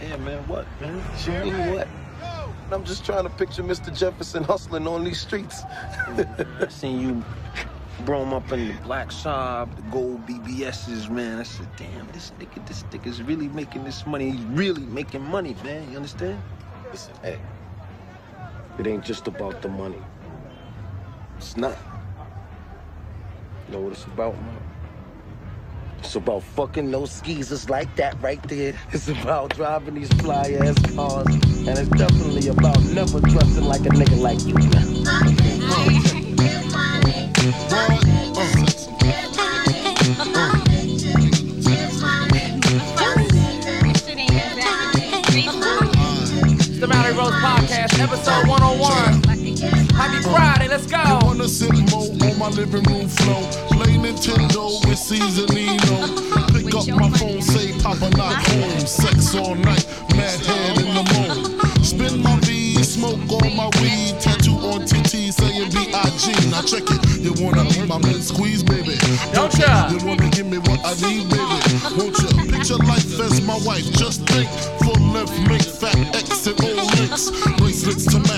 Yeah, man, what, man? Shoot me what? I'm just trying to picture Mr. Jefferson hustling on these streets. I seen you brought up in the black Saab, the gold BBSs, man. I said, damn, this nigga, this nigga's really making this money. He's really making money, man. You understand? Listen, hey, it ain't just about the money. It's not. You know what it's about, man? It's about fucking those skeezers like that right there. It's about driving these fly ass cars. And it's definitely about never dressing like a nigga like you. It's the Mallory Bros Podcast, episode 101. Happy Friday, let's go. Wanna sit mo on my living room floor. Play Nintendo with Seasonino. Pick up my phone, say Papa not home. Sex all night, mad head in the moon. Spin my V, smoke all my weed. Tattoo on TT saying B.I.G. Now check it. You wanna be my man squeeze, baby? Don't ya? You wanna give me what I need, baby? Won't you? Picture life as my wife. Just think. Full left, make fat X and old links. Bracelets to match.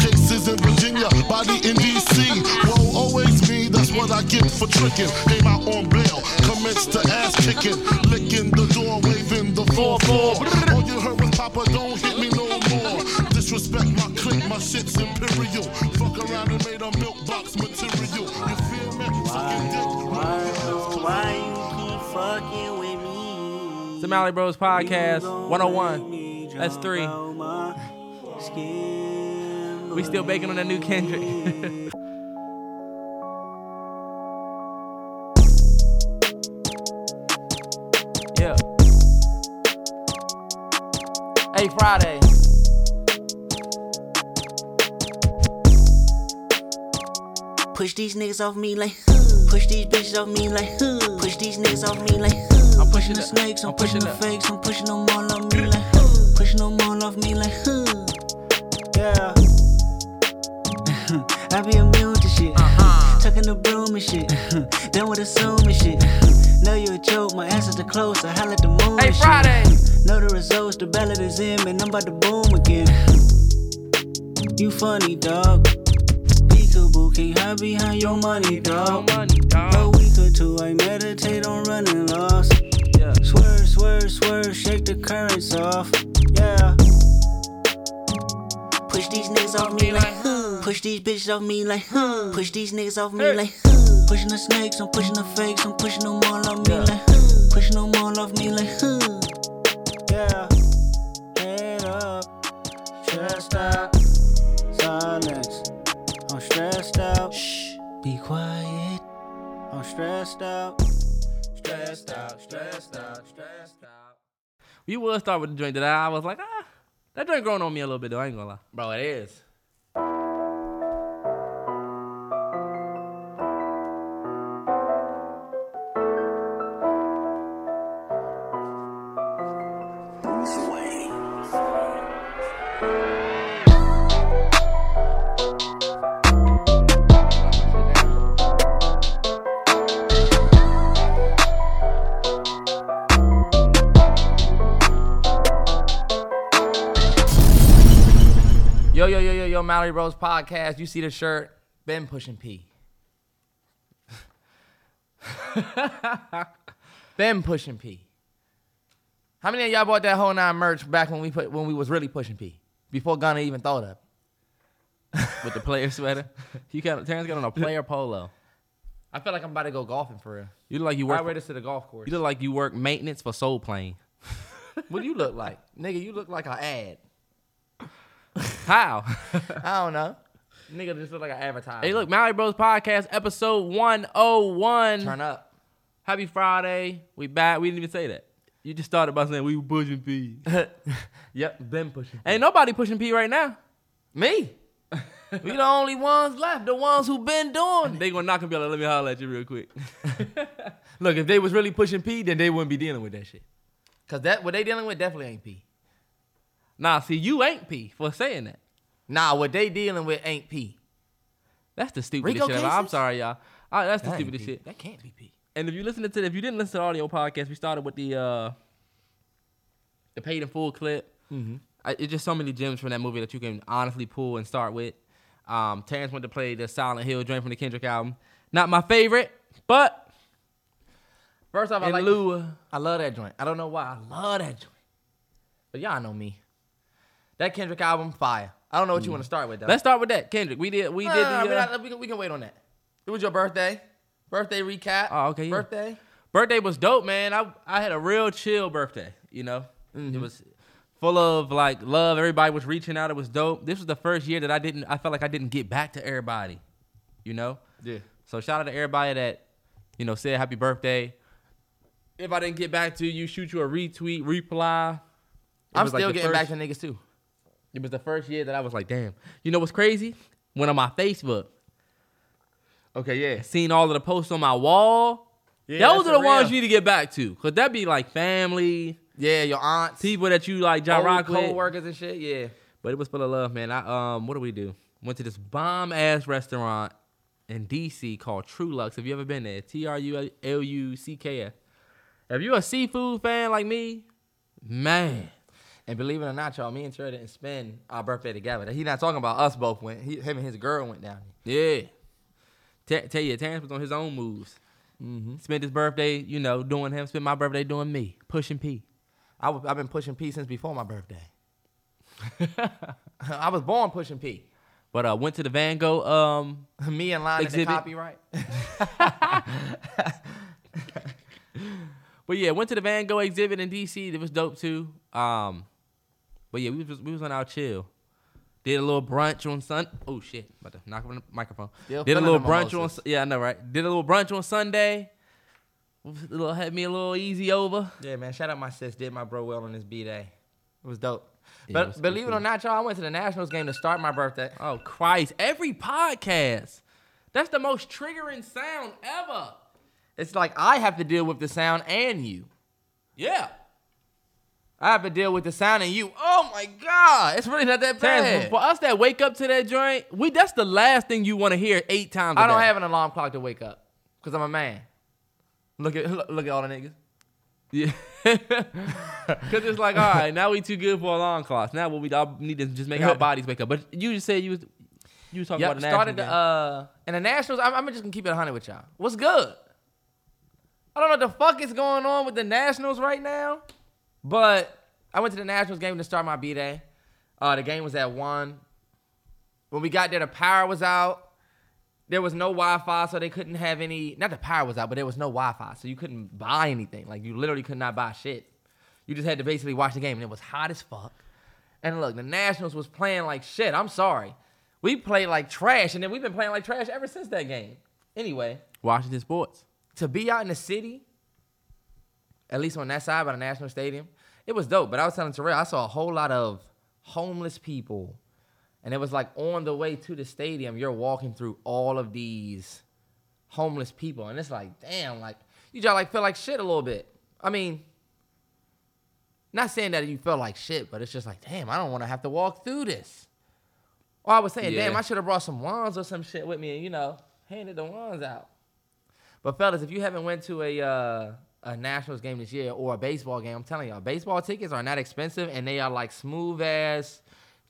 Cases in body in DC. Whoa, always me, that's what I get for tricking. Came out on bail, commenced to ass kicking. Licking the door, waving the 4-4. All you heard was Papa, don't hit me no more. Disrespect my clique, my shit's imperial. Fuck around and made a milk box material. You feel me? Sucking dick. Why you keep fucking with me? It's the Mallory Bros Podcast, 101. That's three. We still baking on that new Kendrick. yeah. Hey, Friday. Push these niggas off me like. Push these bitches off me like. Push these niggas off me like. I'm pushing the snakes, I'm, pushing, the fakes, I'm pushing them all off me like. Pushing them all off me like. Yeah. I be immune to shit. Uh-huh. Tucking the broom and shit. Done with assuming shit. know you a joke, my answers are close. I holla at the moon. Hey, and shit. Friday. Know the results, the ballot is in, man. I'm about to boom again. You funny, dog. Peekaboo, can't hide behind your money, dog. money, A week or two, I meditate on running lost. Yeah. Swerve, swerve, swerve, shake the currents off. Yeah. Push these niggas off me like huh. Push these bitches off me like huh. Push these niggas off me Hey. like huh. Pushing the snakes, I'm pushing the fakes, I'm pushing them all off me Yeah. like huh. Pushing them all off me like huh. Yeah. Head up, stressed out, silence. I'm stressed out. Shh, be quiet. I'm stressed out. Stressed out, stressed out, stressed out. We will start with the joint that I was like, ah, that joint growing on me a little bit though. I ain't gonna lie. Bro, it is. Mallory Bros podcast. You see the shirt? Been pushing P. Been pushing P. How many of y'all bought that whole nine merch back when we put when we was really pushing P? Before Gunna even thought of. it? With the player sweater. You got Terrence got on a player polo. I feel like I'm about to go golfing for real. You look like you work. I wear this to the golf course. You look like you work maintenance for Soul Plane. what do you look like, nigga? You look like an ad. How? I don't know. Nigga just look like an advertiser. hey, look, Mallory Bros podcast episode 101. turn up. Happy Friday. We back. We didn't even say that. You just started by saying we were pushing P. yep, been pushing. P. Ain't nobody pushing P right now. me. we the only ones left. The ones who been doing. They gonna knock and be like, let me holler at you real quick. Look, if they was really pushing P, then they wouldn't be dealing with that shit. Cause that what they dealing with definitely ain't P. nah, see, you ain't P for saying that. Nah, what they dealing with ain't P. That's the stupidest Rico shit. ever. I'm sorry, y'all. Ah, that's the That ain't stupidest shit. That can't be P. And if you listen to, if you didn't listen to the audio podcast, we started with the uh the paid in full clip. Mm-hmm. I, it's just so many gems from that movie that you can honestly pull and start with. Um, Terrence went to play the Silent Hill joint from the Kendrick album. Not my favorite, but First off, I like. lieu, I love that joint. I don't know why. I love that joint. But y'all know me. That Kendrick album, fire. I don't know what you want to start with though. let's start with that. Kendrick, we did, we Nah, did the we, uh, we can, we can wait on that. It was your birthday. Birthday recap. Oh, okay, yeah. Birthday. birthday was dope, man. I I had a real chill birthday. You know, Mm-hmm. it was full of like love. Everybody was reaching out. It was dope. This was the first year that I didn't. I felt like I didn't get back to everybody. You know. Yeah. So shout out to everybody that you know said happy birthday. If I didn't get back to you, shoot you a retweet, reply. It I'm was, like, still the getting first- back to niggas too. It was the first year that I was like, damn. You know what's crazy? Went on my Facebook, Okay, yeah. seen all of the posts on my wall. Yeah, Those are the for ones real. you need to get back to, cause that be like family, Yeah, your aunts, people that you like, John Rock with. co-workers and shit. Yeah. But it was full of love, man. I um, what do we do? Went to this bomb ass restaurant in DC called Truluck's. Have you ever been there? T R U L U C K F. If you a seafood fan like me, man, And believe it or not, y'all, me and Trey didn't spend our birthday together. He not talking about us both went. He, him and his girl went down. yeah. T- tell you, Terrence was on his own moves. Mm-hmm. Spent his birthday, you know, doing him. Spent my birthday doing me, pushing P. I w- I've been pushing P since before my birthday. I was born pushing P. But uh, went to the Van Gogh um Me and Line Exhibit. the copyright. But yeah, went to the Van Gogh exhibit in DC. It was dope too. Um, but yeah, we was we was on our chill. Did a little brunch on Sun. Oh shit! About to knock on the microphone. Still Did a little brunch on. Yeah, I know, right? Did a little brunch on Sunday. Little had me a little easy over. Yeah, man. Shout out my sis. Did my bro well on his B day. It was dope. Yeah, but it was believe cool. it or not, y'all, I went to the Nationals game to start my birthday. Oh Christ! Every podcast. That's the most triggering sound ever. It's like I have to deal with the sound and you. Yeah. I have to deal with the sound and you. Oh my God. It's really not that bad. for us that wake up to that joint, we that's the last thing you want to hear eight times. I I don't have an alarm clock to wake up because I'm a man. Look at look, look at all the niggas. Yeah. Cause it's like, all right, now we too good for alarm clocks. Now what we all need to just make our bodies wake up. But you just said you was you was talking Yep, about the started the uh and the Nationals. I'm, I'm just gonna keep it 100 with y'all. What's good? I don't know what the fuck is going on with the Nationals right now, but I went to the Nationals game to start my B day. Uh, the game was at one. When we got there, the power was out. There was no Wi-Fi, so they couldn't have any. Not the power was out, but there was no Wi-Fi, so you couldn't buy anything. Like you literally could not buy shit. You just had to basically watch the game, and it was hot as fuck. And look, the Nationals was playing like shit. I'm sorry. We played like trash, and then we've been playing like trash ever since that game. Anyway, Washington sports. to be out in the city, at least on that side by the National Stadium, it was dope. But I was telling Terrell, I saw a whole lot of homeless people. And it was like on the way to the stadium, you're walking through all of these homeless people. And it's like, damn, like, you just like feel like shit a little bit. I mean, not saying that you feel like shit, but it's just like, damn, I don't want to have to walk through this. Or I was saying, damn, I should have brought some wands or some shit with me and, you know, handed the wands out. But fellas, if you haven't went to a uh, a Nationals game this year or a baseball game, I'm telling y'all, baseball tickets are not expensive and they are like smooth ass,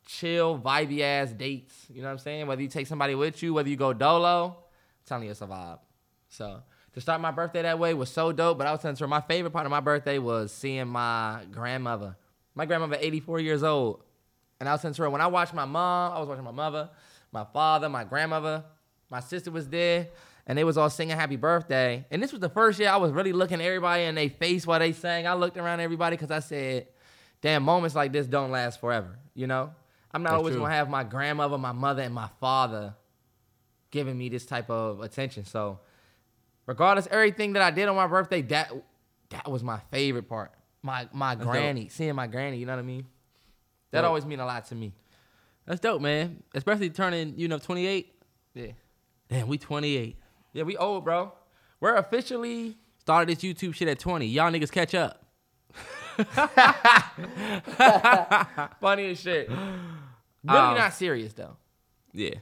chill, vibey ass dates. You know what I'm saying? Whether you take somebody with you, whether you go dolo, I'm telling you it's a vibe. So to start my birthday that way was so dope. But I was telling her my favorite part of my birthday was seeing my grandmother. My grandmother, 84 years old. And I was telling her when I watched my mom, I was watching my mother, my father, my grandmother, my sister was there, and they was all singing happy birthday. And this was the first year I was really looking at everybody in their face while they sang. I looked around everybody because I said, damn, moments like this don't last forever, you know? I'm not That's always true. gonna have my grandmother, my mother, and my father giving me this type of attention. So regardless, everything that I did on my birthday, that that was my favorite part. my my dope. granny, seeing my granny. You know what I mean? That Dope. always mean a lot to me. That's dope, man. Especially turning, you know, 28. Yeah, Damn, we 28. Yeah, we old, bro. We're officially Started this YouTube shit at 20. Y'all niggas catch up. funny as shit. Really Um, not serious though. Yeah.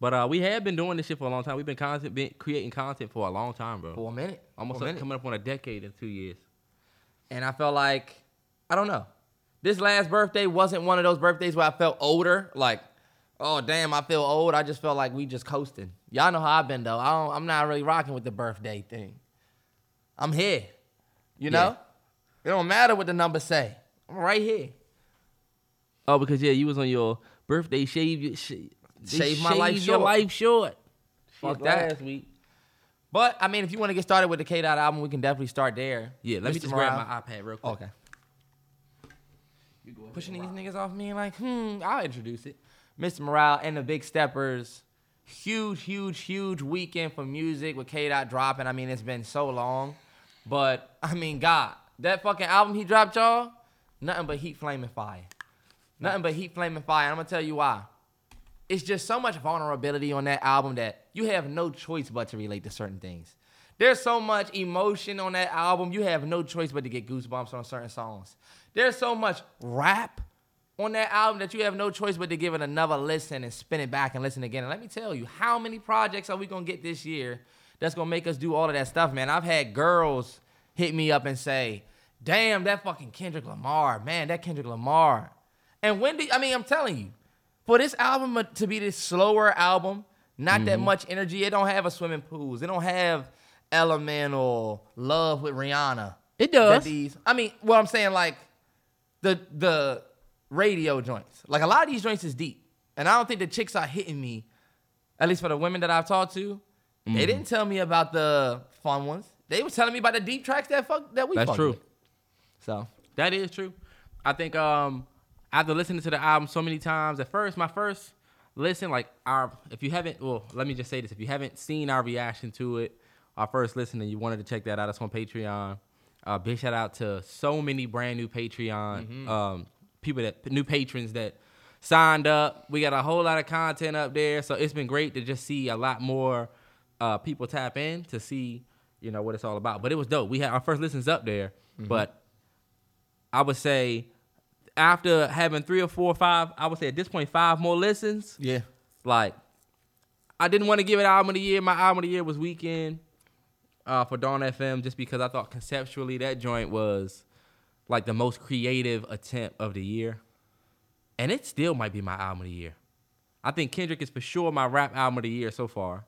But uh, we have been doing this shit for a long time. We've been content, been creating content for a long time, bro. For a minute, Almost a like minute. coming up on a decade in two years. and I felt like I don't know. This last birthday wasn't one of those birthdays where I felt older. Like, oh damn, I feel old. I just felt like we just coasting. Y'all know how I've been though. I don't, I'm not really rocking with the birthday thing. I'm here. You know, it don't matter what the numbers say. I'm right here. Oh, because yeah, you was on your birthday shave your sh- Shave my life short. your life short. Fuck that. last week. But I mean, if you want to get started with the K Dot album, we can definitely start there. Yeah, let me just grab my iPad real quick. Okay. Pushing these niggas off me like, hmm, I'll introduce it. Mr. Morale and the Big Steppers. Huge, huge, huge weekend for music with K Dot dropping. I mean, it's been so long. But I mean, God, that fucking album he dropped, y'all, nothing but heat flaming fire. Nothing but heat flaming fire. I'm gonna tell you why. It's just so much vulnerability on that album that you have no choice but to relate to certain things. There's so much emotion on that album, you have no choice but to get goosebumps on certain songs. There's so much rap on that album that you have no choice but to give it another listen and spin it back and listen again. And let me tell you, how many projects are we gonna get this year that's gonna make us do all of that stuff, man? I've had girls hit me up and say, damn, that fucking Kendrick Lamar, man, that Kendrick Lamar. And when did, I mean, I'm telling you, for this album uh, to be this slower album, not that mm-hmm. much energy, it don't have a swimming pools, it don't have elemental Love with Rihanna. It does. These, I mean, what I'm saying, like the the radio joints, like a lot of these joints is deep, and I don't think the chicks are hitting me. At least for the women that I've talked to, Mm-hmm. they didn't tell me about the fun ones. They was telling me about the deep tracks that fuck that we. That's true. with. So That is true. I think um after listening to the album so many times, at first my first listen, like our if you haven't well, let me just say this. If you haven't seen our reaction to it, our first listen and you wanted to check that out, it's on Patreon. Uh big shout out to so many brand new Patreon um people that new patrons that signed up. We got a whole lot of content up there. So it's been great to just see a lot more uh people tap in to see, you know, what it's all about. But it was dope. We had our first listens up there, but I would say after having three or four or five, I would say at this point five more listens. yeah, Like I didn't want to give it album of the year. My album of the year was Weeknd uh, for Dawn FM just because I thought conceptually that joint was like the most creative attempt of the year. And it still might be my album of the year. I think Kendrick is for sure my rap album of the year so far.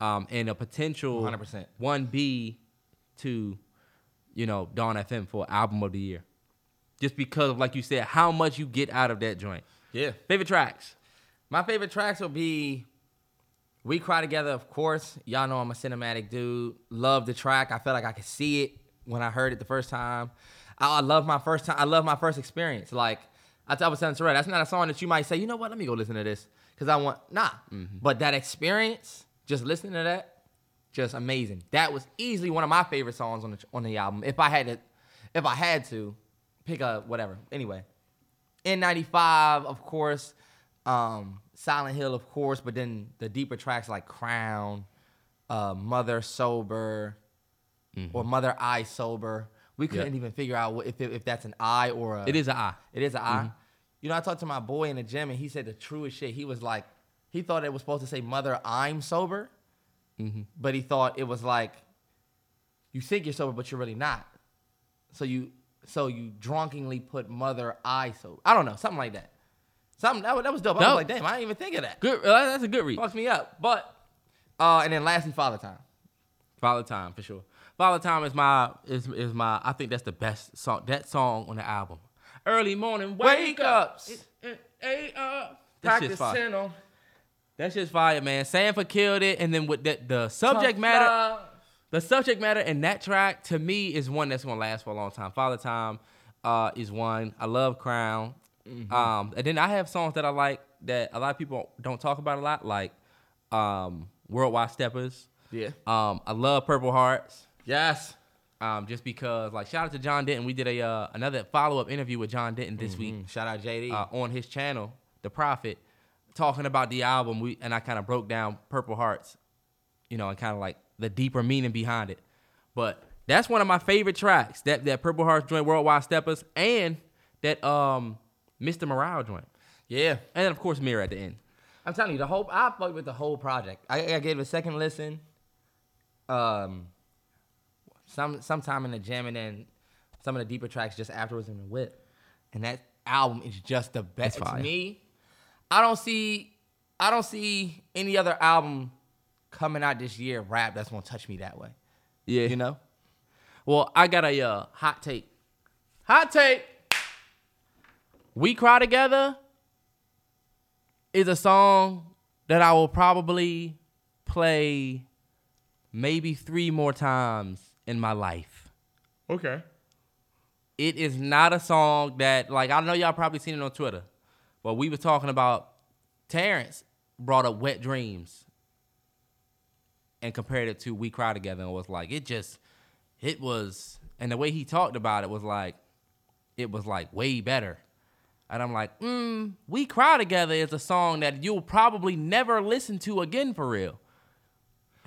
Um, and a potential 100%. 1B to, you know, Dawn FM for album of the year. Just because of, like you said, how much you get out of that joint. yeah. Favorite tracks? My favorite tracks will be We Cry Together, of course. Y'all know I'm a cinematic dude. Love the track. I felt like I could see it when I heard it the first time. I, I love my first time. I love my first experience. Like I, I was telling Terrell, that's not a song that you might say, you know what, let me go listen to this. Cause I want nah. But that experience, just listening to that, just amazing. That was easily one of my favorite songs on the on the album. If I had to, if I had to pick a whatever. Anyway, N95, of course. Um, Silent Hill, of course, but then the deeper tracks like Crown, uh, Mother Sober, or Mother I Sober. We couldn't Yeah. even figure out what, if it, if that's an I or a. It is a I. It is an I. You know, I talked to my boy in the gym and he said the truest shit. He was like, he thought it was supposed to say Mother I'm sober, but he thought it was like, you think you're sober, but you're really not. So you so you drunkenly put Mother I sober. I don't know, something like that. Something that, that was dope. I was like, damn, I didn't even think of that. Good. uh, That's a good read. Fucks me up. But uh, and then lastly, Father Time. Father Time for sure. Father Time is my is is my. I think that's the best song. That song on the album. Early morning wake, Wake up. ups. Hey up. That shit's fire. Practicing on That shit's fire, man. Sampha killed it, and then with that the subject tough matter. love. The subject matter in that track to me is one that's gonna last for a long time. Father Time uh, is one. I love Crown. Um, and then I have songs that I like that a lot of people don't talk about a lot, like um, Worldwide Steppers. Yeah. Um, I love Purple Hearts. Yes. Um, just because, like, shout out to John Denton. We did a uh, another follow up interview with John Denton this week Mm, shout out JD. uh, on his channel, The Prophet, talking about the album. We and I kind of broke down Purple Hearts, you know, and kind of like the deeper meaning behind it. But that's one of my favorite tracks. That that Purple Hearts joint, Worldwide Steppers, and that um Mr. Morale joint, yeah. and then of course Mirror at the end. I'm telling you, the whole I fucked with the whole project. I, I gave a second listen. Um, some sometime in the gym, and then some of the deeper tracks just afterwards in the whip. And that album is just the best to me. I don't see, I don't see any other album coming out this year rap that's gonna touch me that way. Yeah, You know? Well, I got a uh, hot take. Hot take. We Cry Together is a song that I will probably play maybe three more times in my life. Okay. It is not a song that, like, I know y'all probably seen it on Twitter, but we were talking about Terrence brought up Wet Dreams and compared it to We Cry Together and was like, it just, it was, and the way he talked about it was like, it was like way better. And I'm like, mm, We Cry Together is a song that you'll probably never listen to again for real.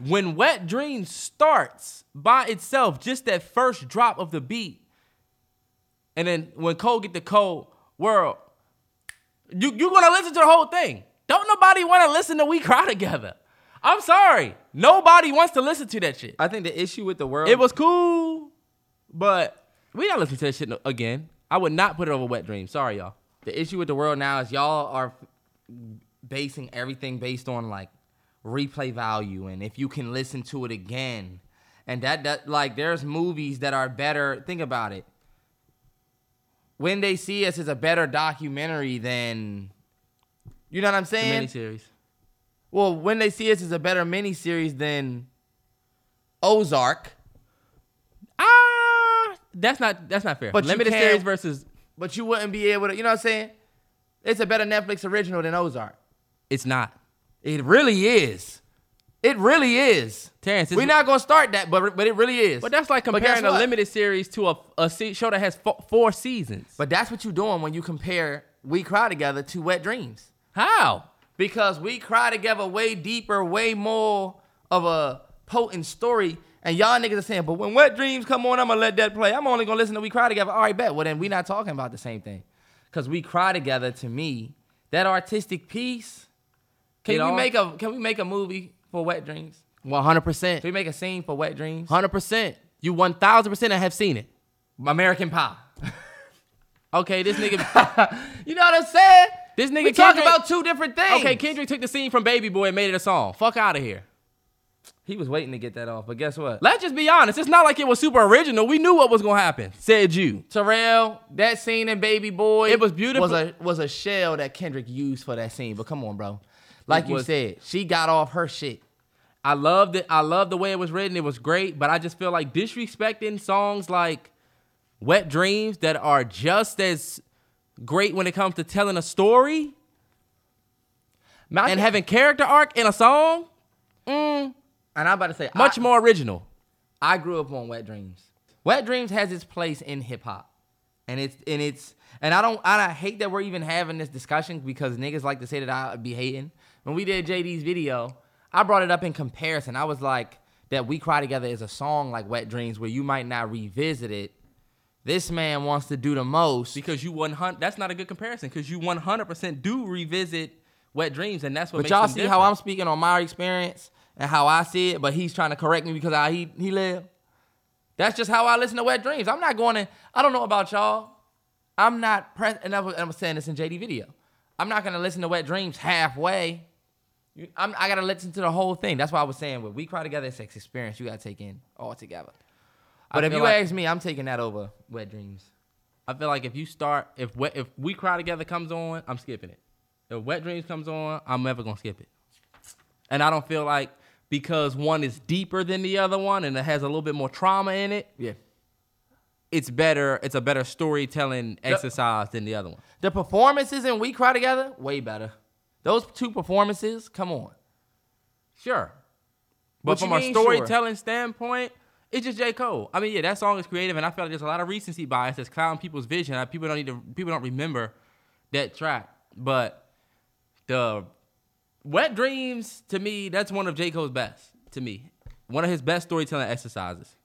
When Wet Dreams starts by itself, just that first drop of the beat, and then when Cole get the cold world, you you gonna listen to the whole thing. Don't nobody want to listen to We Cry Together. I'm sorry, nobody wants to listen to that shit. I think the issue with the world It was cool, but we not listening to that shit no- again. I would not put it over Wet Dreams. Sorry, y'all. the issue with the world now is y'all are basing everything based on like replay value and if you can listen to it again and that that like there's movies that are better think about it when they see us is a better documentary than you know what i'm The saying miniseries. well when they see us is a better miniseries than ozark Ah, that's not that's not fair. But limited series versus but you wouldn't be able to you know what i'm saying it's a better netflix original than ozark it's not. It really is. It really is. Terrence, we're not gonna start that, but but it really is. But that's like comparing a limited series to a a se- show that has fo- four seasons. But that's what you're doing when you compare We Cry Together to Wet Dreams, how? because We Cry Together way deeper, way more of a potent story. And y'all niggas are saying, but when Wet Dreams come on, I'm gonna let that play. I'm only gonna listen to We Cry Together. All right, bet. Well, then we not talking about the same thing, because We Cry Together to me, that artistic piece. Can we make a Can we make a movie for Wet Dreams? One hundred percent. Can we make a scene for Wet Dreams? Hundred percent. You one thousand percent have seen it. American Pie. Okay, this nigga. You know what I'm saying? This nigga we talk about two different things. okay, Kendrick took the scene from Baby Boy and made it a song. Fuck out of here. He was waiting to get that off, but guess what? Let's just be honest. It's not like it was super original. We knew what was gonna happen. Said you. Terrell, that scene in Baby Boy, It was beautiful. Was a was a shell that Kendrick used for that scene. But come on, bro. Like It you said, she got off her shit. I loved it. I loved the way it was written. It was great, but I just feel like disrespecting songs like Wet Dreams that are just as great when it comes to telling a story My and having character arc in a song. Mm, and I'm about to say much I, more original. I grew up on Wet Dreams. Wet Dreams has its place in hip hop, and it's and it's and I don't I hate that we're even having this discussion because niggas like to say that I be hating. When we did JD's video, I brought it up in comparison. I was like that "We Cry Together" is a song like Wet Dreams where you might not revisit it. This man wants to do the most. Because you 100 that's not a good comparison because you 100% do revisit Wet Dreams and that's what But makes y'all see different. how I'm speaking on my experience and how I see it, but he's trying to correct me because how he he live. That's just how I listen to Wet Dreams. I'm not going to. I don't know about y'all. I'm not press, and I was, I was saying this in JD video. I'm not gonna listen to Wet Dreams halfway. You, I'm, I gotta listen to the whole thing. That's why I was saying when we cry together, it's an experience you gotta take in all together. But if you like- ask me, I'm taking that over Wet Dreams. I feel like if you start if Wet, if We Cry Together comes on, I'm skipping it. If Wet Dreams comes on, I'm never gonna skip it. And I don't feel like because one is deeper than the other one and it has a little bit more trauma in it, Yeah. it's better. It's a better storytelling exercise than the other one. The performances in We Cry Together, way better. Those two performances, come on. Sure. But you from a mean, sure? storytelling standpoint, It's just J. Cole. I mean, yeah, that song is creative, and I feel like there's a lot of recency bias that's clouding people's vision. Like, people don't need to, people don't remember that track. But the Wet Dreams, to me, that's one of J. Cole's best. To me, one of his best storytelling exercises.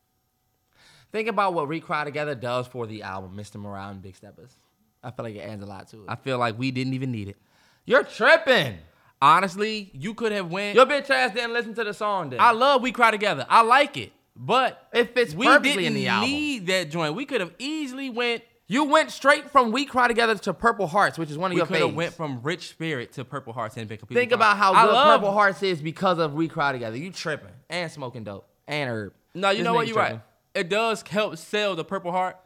Think about what We Cry Together does for the album, Mr. Morale and Big Steppers. I feel like it adds a lot to it. I feel like we didn't even need it. You're tripping. Honestly, you could have went. Your bitch ass didn't listen to the song then. I love We Cry Together. I like it, but It fits we perfectly didn't in the album. need that joint. We could have easily went. you went straight from We Cry Together to Purple Hearts, which is one of We your could have went from Rich Spirit to Purple Hearts and been completely Think fine. about how I good love- Purple Hearts is because of We Cry Together. You tripping and smoking dope and herb. No, you This know what? You're right. It does help sell the Purple Heart.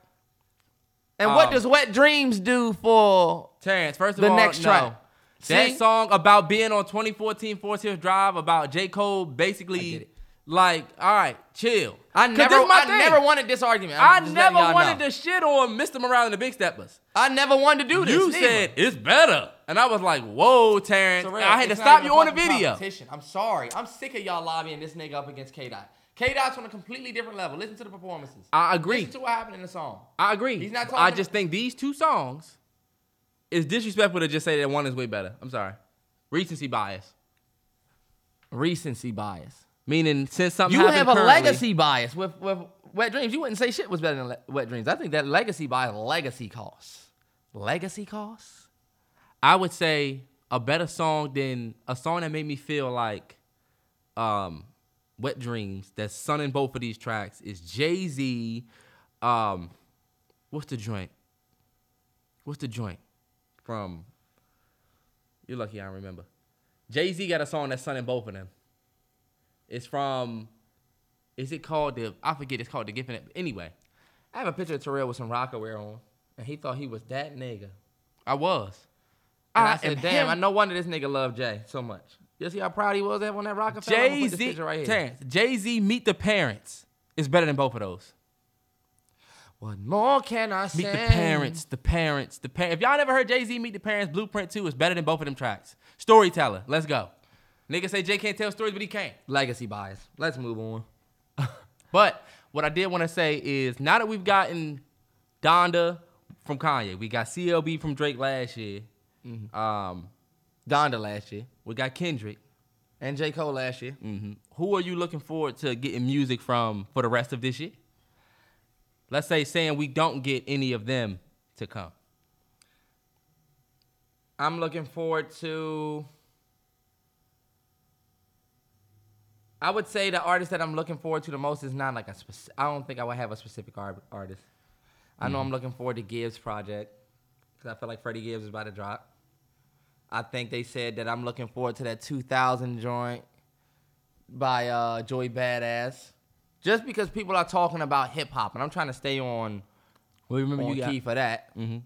And what Um, does Wet Dreams do for? Terrence, first of The all, next no. track. That See? song about being on 2014 Forest Drive about J. Cole basically like, all right, chill. I never, I thing. never wanted this argument. I I'm just never wanted know. to shit on Mr. Morale and the Big Steppers. I never wanted to do this. You neither. said it's better, and I was like, "Whoa, Terrence!" I had to stop you on the video. I'm sorry. I'm sick of y'all lobbying this nigga up against K Dot. K Dot's on a completely different level. Listen to the performances. I agree. Listen to what happened in the song. I agree. He's not I just think these two songs is disrespectful to just say that one is way better. I'm sorry. Recency bias, Recency bias. meaning since something You have a currently- legacy bias with, with Wet Dreams. You wouldn't say shit was better than Le- Wet Dreams. I think that legacy bias, legacy costs. Legacy costs? I would say a better song than a song that made me feel like um Wet Dreams that's sung in both of these tracks is Jay Z. Um, what's the joint? What's the joint from? You're lucky I don't remember. Jay Z got a song that's sung in both of them. It's from. Is it called the? I forget. It's called the Gift. It- Anyway, I have a picture of Terrell with some Rocawear on, and he thought he was that nigga. I was. And I, am said, damn, him. I no wonder this nigga loved Jay so much. You see how proud he was of on that rocker? Jay Z, right Jay Z, Meet the Parents is better than both of those. What more can I say? Meet the Parents, the Parents, the parents. If y'all never heard Jay Z Meet the Parents, Blueprint 2 is better than both of them tracks. Storyteller, let's go. Nigga say Jay can't tell stories, but he can. Legacy bias. Let's move on. But what I did want to say is now that we've gotten Donda from Kanye, we got CLB from Drake last year. Mm-hmm. Um, Donda last year we got Kendrick. and J Cole last year. hmm Who are you looking forward to getting music from for the rest of this year? Let's say saying we don't get any of them to come. I'm looking forward to. I would say the artist that I'm looking forward to the most is not like a specific. I don't think I would have a specific art- artist. I know I'm looking forward to Gibbs project because I feel like Freddie Gibbs is about to drop. I think they said that I'm looking forward to that 2000 joint by uh, Joey Badass. Just because people are talking about hip hop and I'm trying to stay on, Well, remember on you got key for that. hmm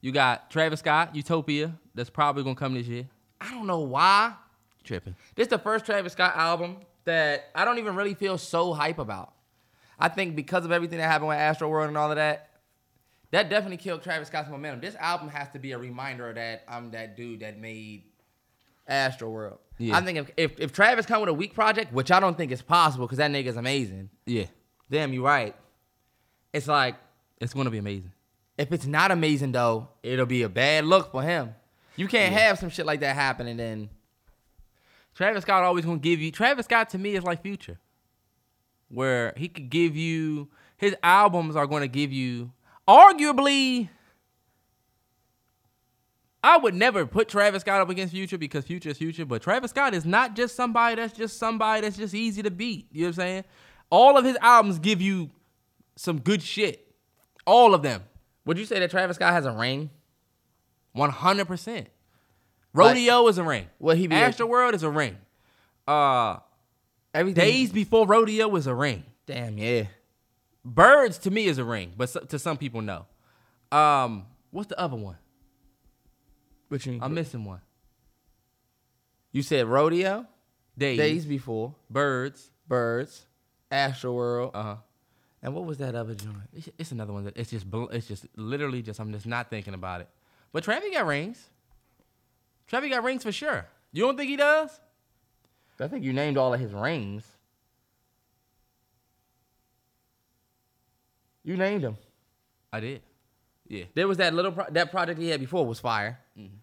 you got Travis Scott, Utopia. That's probably gonna come this year. I don't know why. Tripping. This is the first Travis Scott album that I don't even really feel so hype about. I think because of everything that happened with Astro World and all of that, that definitely killed Travis Scott's momentum. This album has to be a reminder that I'm that dude that made Astro World. Yeah. I think if, if, if Travis come with a weak project, which I don't think is possible because that nigga's amazing. Yeah, Damn, you right. It's like it's gonna be amazing. if it's not amazing though, it'll be a bad look for him. You can't have some shit like that happen and then Travis Scott always gonna give you. Travis Scott to me is like Future, where he could give you his albums are gonna give you arguably. I would never put Travis Scott up against Future because Future is Future, but Travis Scott is not just somebody that's just somebody that's just easy to beat. You know what I'm saying? All of his albums give you some good shit. All of them. would you say that Travis Scott has a ring? 100%. Rodeo is a ring. What he be Astro World is a ring. Uh Everything Days Before Rodeo is a ring. Damn, yeah. Birds to me is a ring, but to some people no. Um, what's the other one? I'm missing one. You said rodeo, Days, days before, birds. birds, Astro World, Uh huh. and what was that other joint? It's, it's another one that it's just bl- it's just literally just I'm just not thinking about it. But Travis got rings. Travis got rings for sure. You don't think he does? I think you named all of his rings. You named him. I did. Yeah. There was that little pro- that project he had before was fire.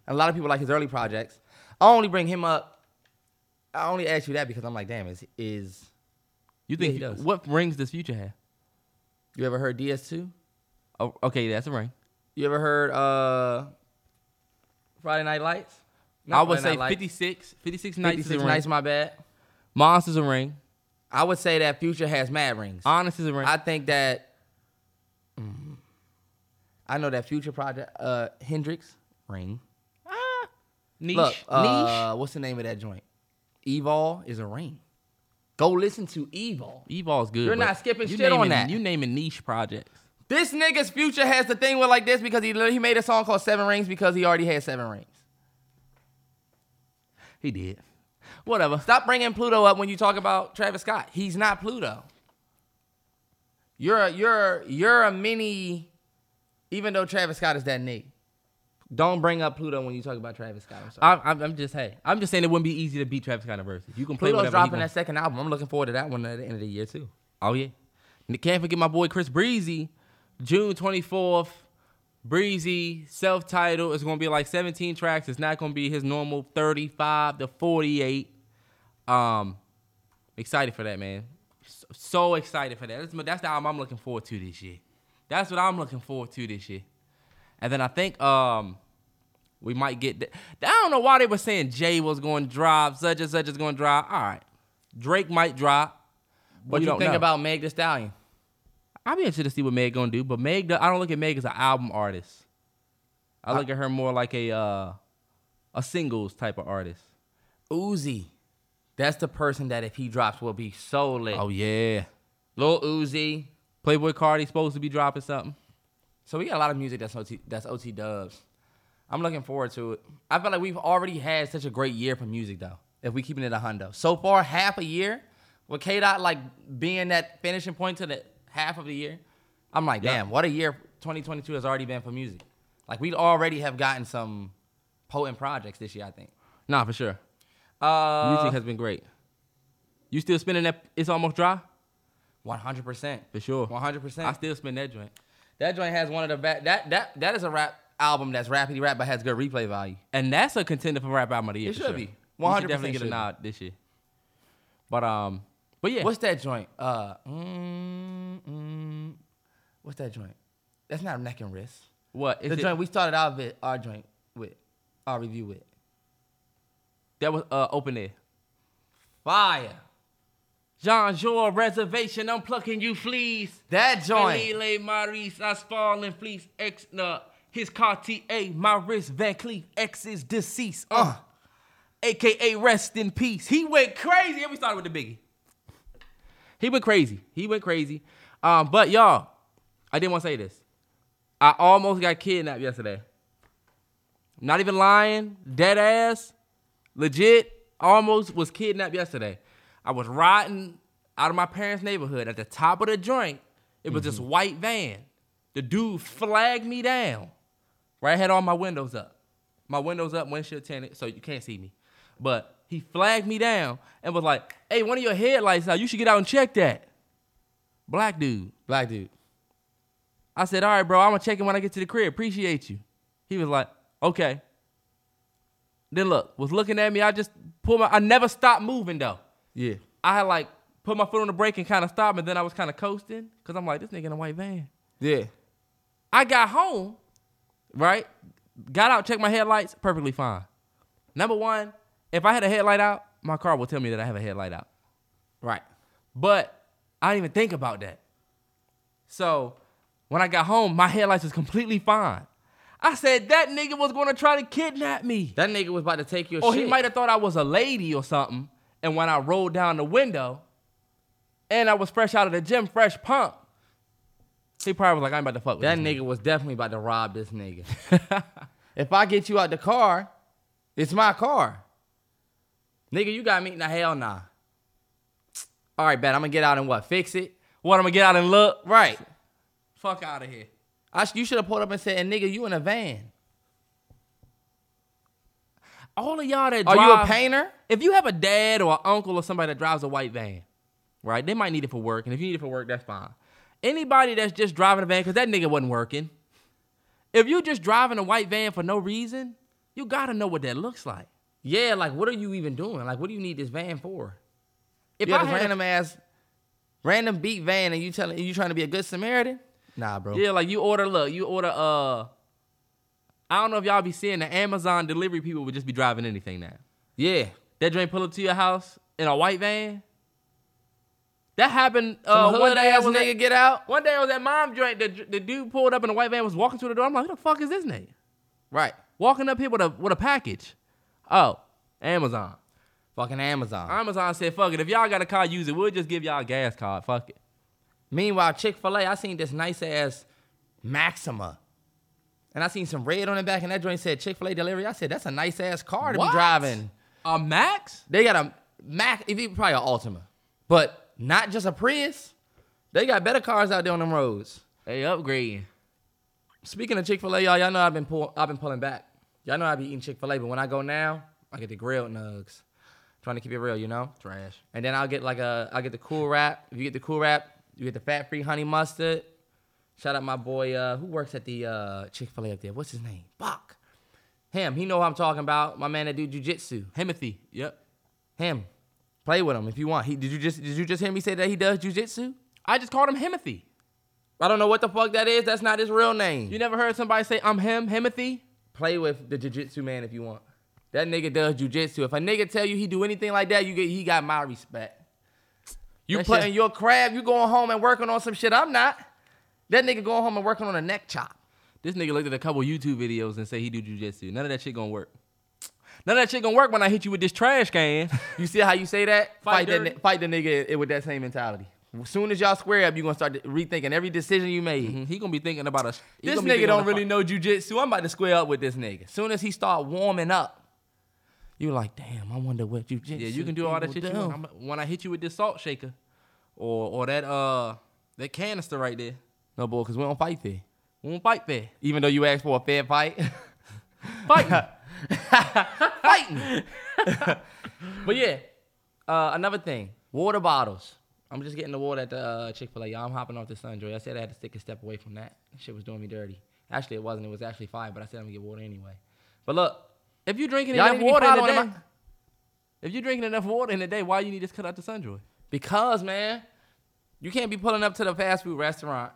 A lot of people like his early projects. I only bring him up. I only ask you that because I'm like, damn, is is You Yeah, think he does. what rings does Future have? you ever heard DS2? Oh, okay, that's a ring. You ever heard uh Friday Night Lights? I would Friday say Night 56, 56 nights 56 is a ring. nights, my bad. Monsters a ring. I would say that Future has mad rings. Honest is a ring. I think that I know that Future project uh Hendrix ring. Ah, niche. Look, niche. uh, what's the name of that joint? Evol is a ring. Go listen to Evol. Evol's good. You're not skipping you shit on that. You naming niche projects. This nigga's future has the thing with like this because he he made a song called Seven Rings because he already had seven rings. He did. Whatever. Stop bringing Pluto up when you talk about Travis Scott. He's not Pluto. You're a, you're you're a mini, even though Travis Scott is that nigga. Don't bring up Pluto when you talk about Travis Scott. I'm. I'm, I'm, I'm just hey. I'm just saying it wouldn't be easy to beat Travis Scott in verses. You can play Pluto's whatever. he dropping that second album. I'm looking forward to that one at the end of the year too. Oh yeah. And can't forget my boy Chris Breezy. June 24th. Breezy self-titled. It's gonna be like 17 tracks. It's not gonna be his normal 35 to 48. Um, excited for that, man. So, so excited for that. That's, that's the album I'm looking forward to this year. That's what I'm looking forward to this year. And then I think um we might get. th- I don't know why they were saying Jay was going to drop, such and such is going to drop. All right, Drake might drop. What you don't think know. about Meg Thee Stallion? I'll be interested to see what Meg gonna do, but Meg, I don't look at Meg as an album artist. I look at her more like a uh, a singles type of artist. Uzi. That's the person that if he drops will be so lit. Oh yeah, Lil Uzi. Playboi Carti supposed to be dropping something. So we got a lot of music that's OT that's OT dubs. I'm looking forward to it. I feel like we've already had such a great year for music though. If we keeping it a hundo. So far, half a year with K Dot like being that finishing point to the half of the year. I'm like, Yeah. damn, what a year 2022 has already been for music. Like we already have gotten some potent projects this year, I think. Nah, for sure. Uh, Music has been great. You still spinning that? It's almost dry. 100 percent For sure. One hundred percent. I still spin that joint. That joint has one of the best. That that that is a rap album that's rappity rap but has good replay value. And that's a contender for rap album of the year. It for should sure. be. 100% should definitely get a be. nod this year. But um, but yeah, What's that joint? Uh, mm, mm, what's that joint? That's not neck and wrist. what is the it? joint we started out with our joint with our review with that was uh open air. fire. Jean Jour reservation. I'm plucking you fleas. That joint. Galile Maurice, I fall in fleece. X, no, his Cartier, my wrist, Van Cleef, X is deceased. Uh, AKA rest in peace. He went crazy. And we started with the biggie. He went crazy. He went crazy. Um, but y'all, I didn't want to say this. I almost got kidnapped yesterday. Not even lying, dead ass, legit. Almost was kidnapped yesterday. I was riding out of my parents' neighborhood at the top of the joint. It was this mm-hmm. white van. The dude flagged me down. Right, I had all my windows up. My windows up, windshield tinted, so you can't see me. But he flagged me down and was like, "Hey, one of your headlights out. You should get out and check that." Black dude. Black dude. I said, all right, bro, I'm gonna check it when I get to the crib. Appreciate you. He was like, okay. Then look, was looking at me. I just pulled my I never stopped moving though. Yeah. I had like put my foot on the brake and kind of stopped, and then I was kind of coasting. Cause I'm like, this nigga in a white van. Yeah. I got home, right? Got out, checked my headlights, perfectly fine. Number one, if I had a headlight out, my car will tell me that I have a headlight out. Right. But I didn't even think about that. So when I got home, my headlights was completely fine. I said that nigga was gonna try to kidnap me. That nigga was about to take your Or shit. he might have thought I was a lady or something. And when I rolled down the window and I was fresh out of the gym, fresh pump, he probably was like, I'm about to fuck with That nigga was definitely about to rob this nigga. if I get you out the car, it's my car. Nigga, you got me? Nah, hell nah. All right, bet I'm gonna get out and what? Fix it? What, I'm gonna get out and look? Right. Fuck out of here. I sh- you should have pulled up and said, nigga, you in a van. All of y'all that Are you a painter? if you have a dad or an uncle or somebody that drives a white van, right? They might need it for work, and if you need it for work, that's fine. anybody that's just driving a van because that nigga wasn't working. If you just driving a white van for no reason, you gotta know what that looks like. Yeah, like what are you even doing? Like what do you need this van for? If you I have this had- random ass, random beat van, and you telling you trying to be a good Samaritan? Nah, bro. Yeah, like you order, look, you order, uh, I don't know if y'all be seeing the Amazon delivery people would just be driving anything now. yeah. That joint pull up to your house in a white van. That happened uh, one day. I was nigga at, get out. one day I was at mom joint. The, the dude pulled up in a white van, was walking through the door. I'm like, who the fuck is this nigga? Right. Walking up here with a with a package. Oh, Amazon. Fucking Amazon. Amazon said, fuck it. If y'all got a car, use it. We'll just give y'all a gas card. Fuck it. Meanwhile, Chick Fil A, I seen this nice ass Maxima, and I seen some red on the back, and that joint said Chick Fil A delivery. I said that's a nice ass car to What? be driving. A Max? They got a Mac, if you probably an Altima, but not just a Prius. They got better cars out there on them roads. They upgrading. Speaking of Chick Fil A, y'all, y'all know I've been pull, I've been pulling back. Y'all know I be eating Chick Fil A, but when I go now, I get the grilled nugs. Trying to keep it real, you know. Trash. And then I'll get like a I'll get the cool wrap. If you get the cool wrap, you get the fat free honey mustard. Shout out my boy uh, who works at the uh, Chick Fil A up there. What's his name? Bach. Him. He know what I'm talking about. My man that do jujitsu. Himothy. Yep. Him. Play with him if you want. He did you just did you just hear me say that he does jujitsu? I just called him Himothy. I don't know what the fuck that is. That's not his real name. You never heard somebody say I'm him, Himothy? play with the jujitsu man if you want. That nigga does jujitsu. If a nigga tell you he do anything like that, you get he got my respect. You That putting shit- your crab, you going home and working on some shit. I'm not. That nigga going home and working on a neck chop. This nigga looked at a couple YouTube videos and say he do jujitsu. None of that shit gonna work. None of that shit gonna work when I hit you with this trash can. You see how you say that? Fight Fight, that, fight the nigga with that same mentality. As soon as y'all square up, you gonna start rethinking every decision you made. Mhm. he gonna be thinking about us. This nigga don't really know jujitsu. I'm about to square up with this nigga. Soon as he start warming up, you're like, damn, I wonder what jujitsu. Yeah, you can do all that shit you do. want. I'm- When I hit you with this salt shaker, or or that uh that canister right there, No, boy, because we don't fight there. we don't fight there. Even though you asked for a fair fight. Fighting. fighting. but yeah, uh, another thing, water bottles. I'm just getting the water at the uh, Chick Fil A. Y'all, I'm hopping off the Sunjoy. I said I had to take a step away from that. Shit was doing me dirty. Actually, it wasn't. It was actually fine. But I said I'm gonna get water anyway. But look, if you're drinking Y'all enough need to be water in a day, my- if you're drinking enough water in a day, why you need to cut out the Sunjoy? because man, you can't be pulling up to the fast food restaurant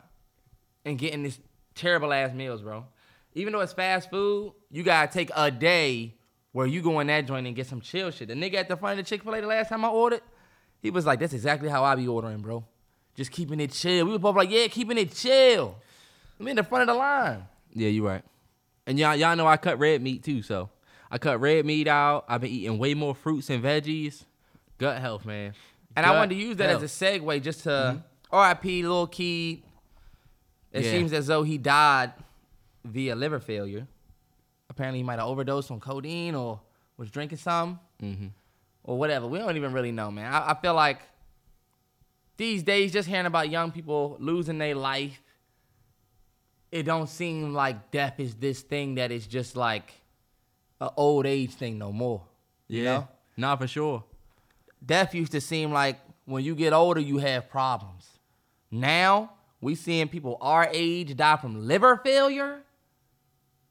and getting this terrible ass meals, bro. Even though it's fast food, you gotta take a day where you go in that joint and get some chill shit. The nigga at the front of the Chick Fil A the last time I ordered, he was like, "That's exactly how I be ordering, bro. Just keeping it chill." We were both like, "Yeah, keeping it chill." I'm in the front of the line. Yeah, you're right. And y'all, y'all know I cut red meat too, so I cut red meat out. I've been eating way more fruits and veggies. Gut health, man. And I wanted to use that health. as a segue just to mm-hmm. R.I.P. Lil Keed. It Yeah. seems as though he died via liver failure. Apparently, he might have overdosed on codeine or was drinking something Mhm. or whatever. We don't even really know, man. I, I feel like these days, just hearing about young people losing their life, it don't seem like death is this thing that is just like an old age thing no more. Yeah, You know? nah, for sure. death used to seem like when you get older you have problems. Now we seeing people our age die from liver failure,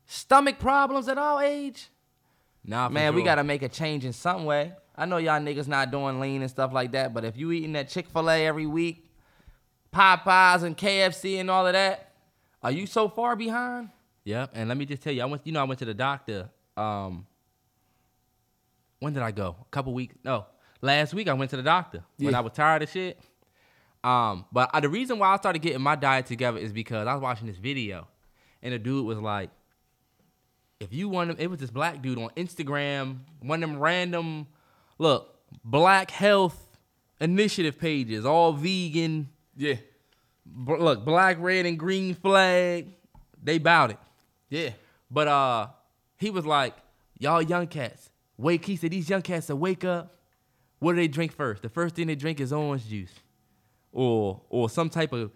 stomach problems at all age. Nah, Man, we gotta make a change in some way. I know y'all niggas not doing lean and stuff like that, but if you eating that Chick Fil A every week, Popeyes and KFC and all of that, are you so far behind? Yep. And let me just tell you, I went. You know, I went to the doctor. Um, when did I go? A couple weeks. No, last week I went to the doctor when I was tired of shit. Um, but I, the reason why I started getting my diet together is because I was watching this video, and the dude was like, "If you want them, it was this black dude on Instagram, one of them random, look, black health initiative pages, all vegan. Yeah. Br- look, black, red, and green flag. They bout it. Yeah. But uh, he was like, "Y'all young cats, wake." He said, "These young cats that wake up, what do they drink first? The first thing they drink is orange juice, or or some type of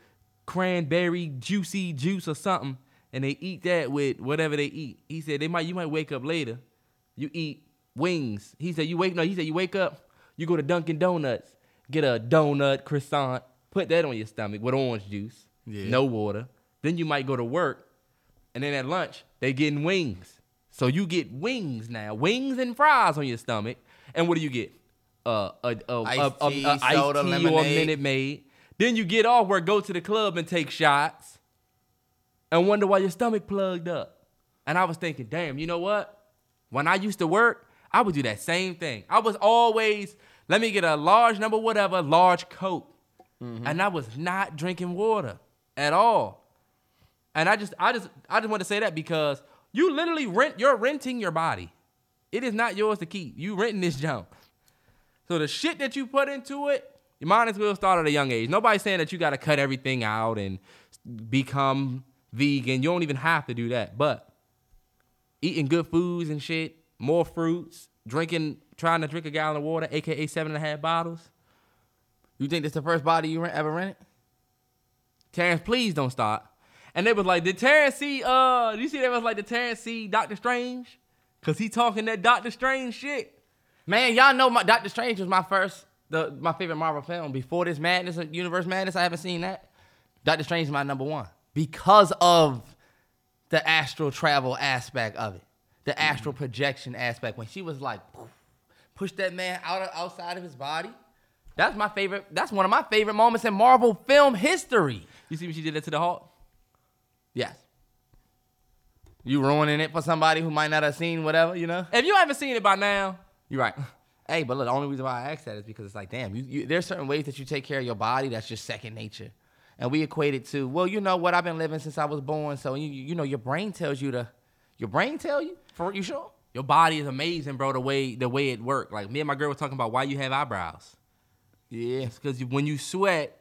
cranberry juicy juice or something, and they eat that with whatever they eat." He said, "They might you might wake up later, you eat wings." He said, "You wake no." He said, "You wake up, you go to Dunkin' Donuts, get a donut croissant, put that on your stomach with orange juice." Yeah. No water. Then you might go to work, and then at lunch they getting wings. So you get wings now, wings and fries on your stomach. And what do you get? Uh, a, a, Iced a, a, tea, a iced soda, tea or a lemonade. Minute Maid. Then you get off work, go to the club and take shots, and wonder why your stomach plugged up. And I was thinking, damn, you know what? When I used to work, I would do that same thing. I was always, let me get a large number, whatever, large Coke. Mm-hmm. And I was not drinking water at all. And I just, I just, I just want to say that because you literally rent, you're renting your body. It is not yours to keep. You renting this junk. So the shit that you put into it, you might as well start at a young age. Nobody's saying that you got to cut everything out and become vegan. You don't even have to do that. But eating good foods and shit, more fruits, drinking, trying to drink a gallon of water, aka seven and a half bottles. You think this the first body you ever rented? Terrence, please don't stop. And they was like, did Terrence see, uh, you see they was like, did Terrence see Doctor Strange? Cause he talking that Doctor Strange shit. Man, y'all know my Doctor Strange was my first, the my favorite Marvel film. Before this madness, uh, Universe Madness, I haven't seen that. Doctor Strange is my number one because of the astral travel aspect of it, the mm-hmm. astral projection aspect. When she was like, push that man out of, outside of his body. That's my favorite. That's one of my favorite moments in Marvel film history. You see what she did that to the Hulk? Yes. You ruining it for somebody who might not have seen whatever, you know? If you haven't seen it by now, You're right. Hey, but look, the only reason why I ask that is because it's like, damn, you, you, there's certain ways that you take care of your body that's just second nature, and we equate it to, well, you know what, I've been living since I was born, so you, you know, your brain tells you to, your brain tell you, for you sure? your body is amazing, bro. The way the way it worked. Like me and my girl were talking about why you have eyebrows. Yeah. It's because when you sweat,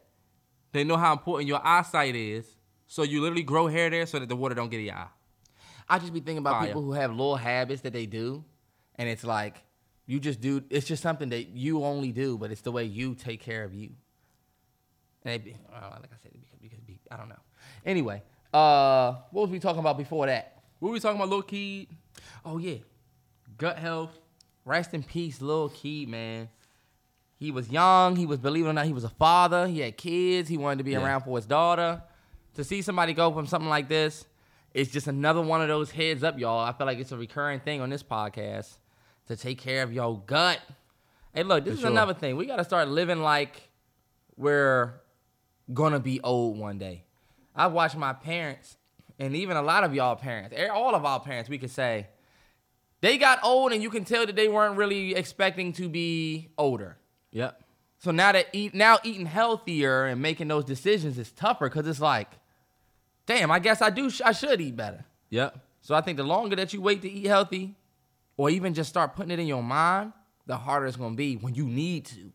they know how important your eyesight is. So you literally grow hair there so that the water don't get in your eye. I just be thinking about Fire. people who have little habits that they do, and it's like, you just do, it's just something that you only do, but it's the way you take care of you. And it be, uh, like I said, it could, it could be, I don't know. Anyway, uh, what was we talking about before that? What were we talking about, little kid? Oh yeah, gut health. Rest in peace, Lil Keed, man. He was young. He was, believe it or not, he was a father. He had kids. He wanted to be Yeah. around for his daughter. To see somebody go from something like this, it's just another one of those heads up, y'all. I feel like it's a recurring thing on this podcast to take care of your gut. Hey, look, this For is sure. another thing. We got to start living like we're gonna be old one day. I've watched my parents, and even a lot of y'all parents, all of our parents, we could say, they got old, and you can tell that they weren't really expecting to be older. Yep. So now that eat now eating healthier and making those decisions is tougher because it's like, damn, I guess I do sh- I should eat better. Yep. So I think the longer that you wait to eat healthy, or even just start putting it in your mind, the harder it's gonna be when you need to.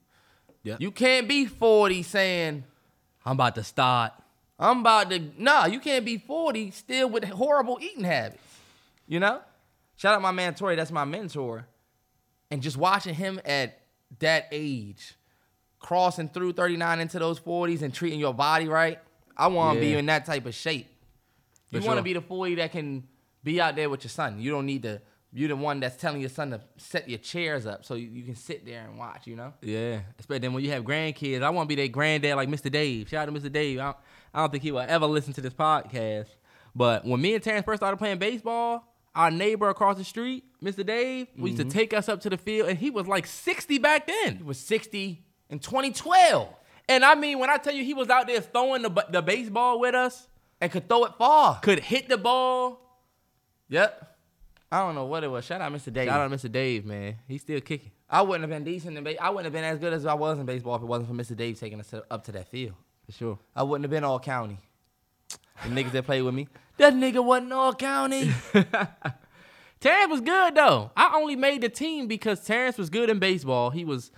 Yep. You can't be 40 saying, I'm about to start. I'm about to nah, you can't be 40 still with horrible eating habits. You know? Shout out my man Tori, that's my mentor. And just watching him at that age, crossing through 39 into those 40s and treating your body right. I want to be in that type of shape. You For want to sure. be the 40 that can be out there with your son. You don't need to you're the one that's telling your son to set your chairs up so you, you can sit there and watch, you know? Yeah. Especially then when you have grandkids. I want to be their granddad like Mr. Dave. Shout out to Mr. Dave. I don't, I don't think he will ever listen to this podcast. But when me and Terrence first started playing baseball, our neighbor across the street, Mr. Dave, we used to mm-hmm. take us up to the field, and he was like 60 back then. He was 60 in 2012 And I mean, when I tell you he was out there throwing the, the baseball with us, and could throw it far. could hit the ball. Yep. I don't know what it was. Shout out Mr. Dave. Shout out to Mr. Dave, man. He's still kicking. I wouldn't have been decent in ba- I wouldn't have been as good as I was in baseball if it wasn't for Mr. Dave taking us up to that field. For sure. I wouldn't have been all county. The niggas that played with me, that nigga wasn't all county. Terrence was good though. I only made the team because Terrence was good in baseball. He was,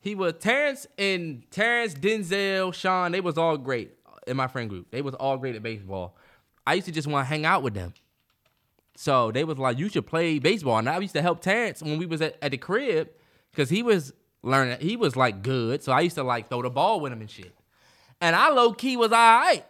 he was Terrence and Terrence, Denzel, Sean. They was all great in my friend group. They was all great at baseball. I used to just want to hang out with them. So they was like, you should play baseball. And I used to help Terrence when we was at, at the crib because he was learning. He was like good. So I used to like throw the ball with him and shit. And I low key was all right.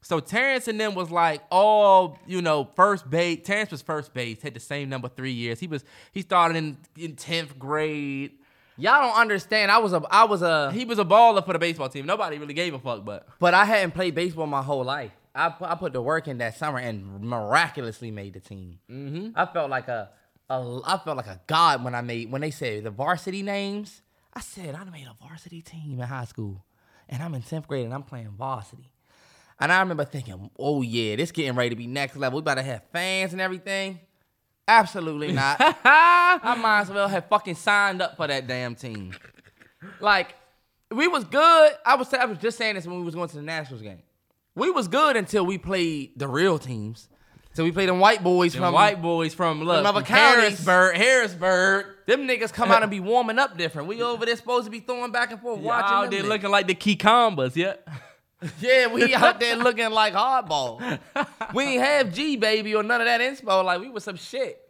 So Terrence and them was like all, you know, first base. Terrence was first base, had the same number three years. He was he started in in tenth grade. Y'all don't understand. I was a I was a He was a baller for the baseball team. Nobody really gave a fuck, but but I hadn't played baseball my whole life. I pu- I put the work in that summer and miraculously made the team. Mm-hmm. I felt like a, a I felt like a god when I made when they said the varsity names. I said I made a varsity team in high school, and I'm in tenth grade and I'm playing varsity. And I remember thinking, oh yeah, this getting ready to be next level. We about to have fans and everything. Absolutely not. I might as well have fucking signed up for that damn team. Like, we was good. I was I was just saying this when we was going to the Nationals game. We was good until we played the real teams. So we played them white boys Them from white boys from look, from. Harrisburg, Harrisburg. Them niggas come out and be warming up different. We over there supposed to be throwing back and forth, watching Y'all them there niggas. looking like the Kikombas, yeah. Yeah, we out there looking like hardball. we ain't have G baby or none of that inspo. Like we was some shit.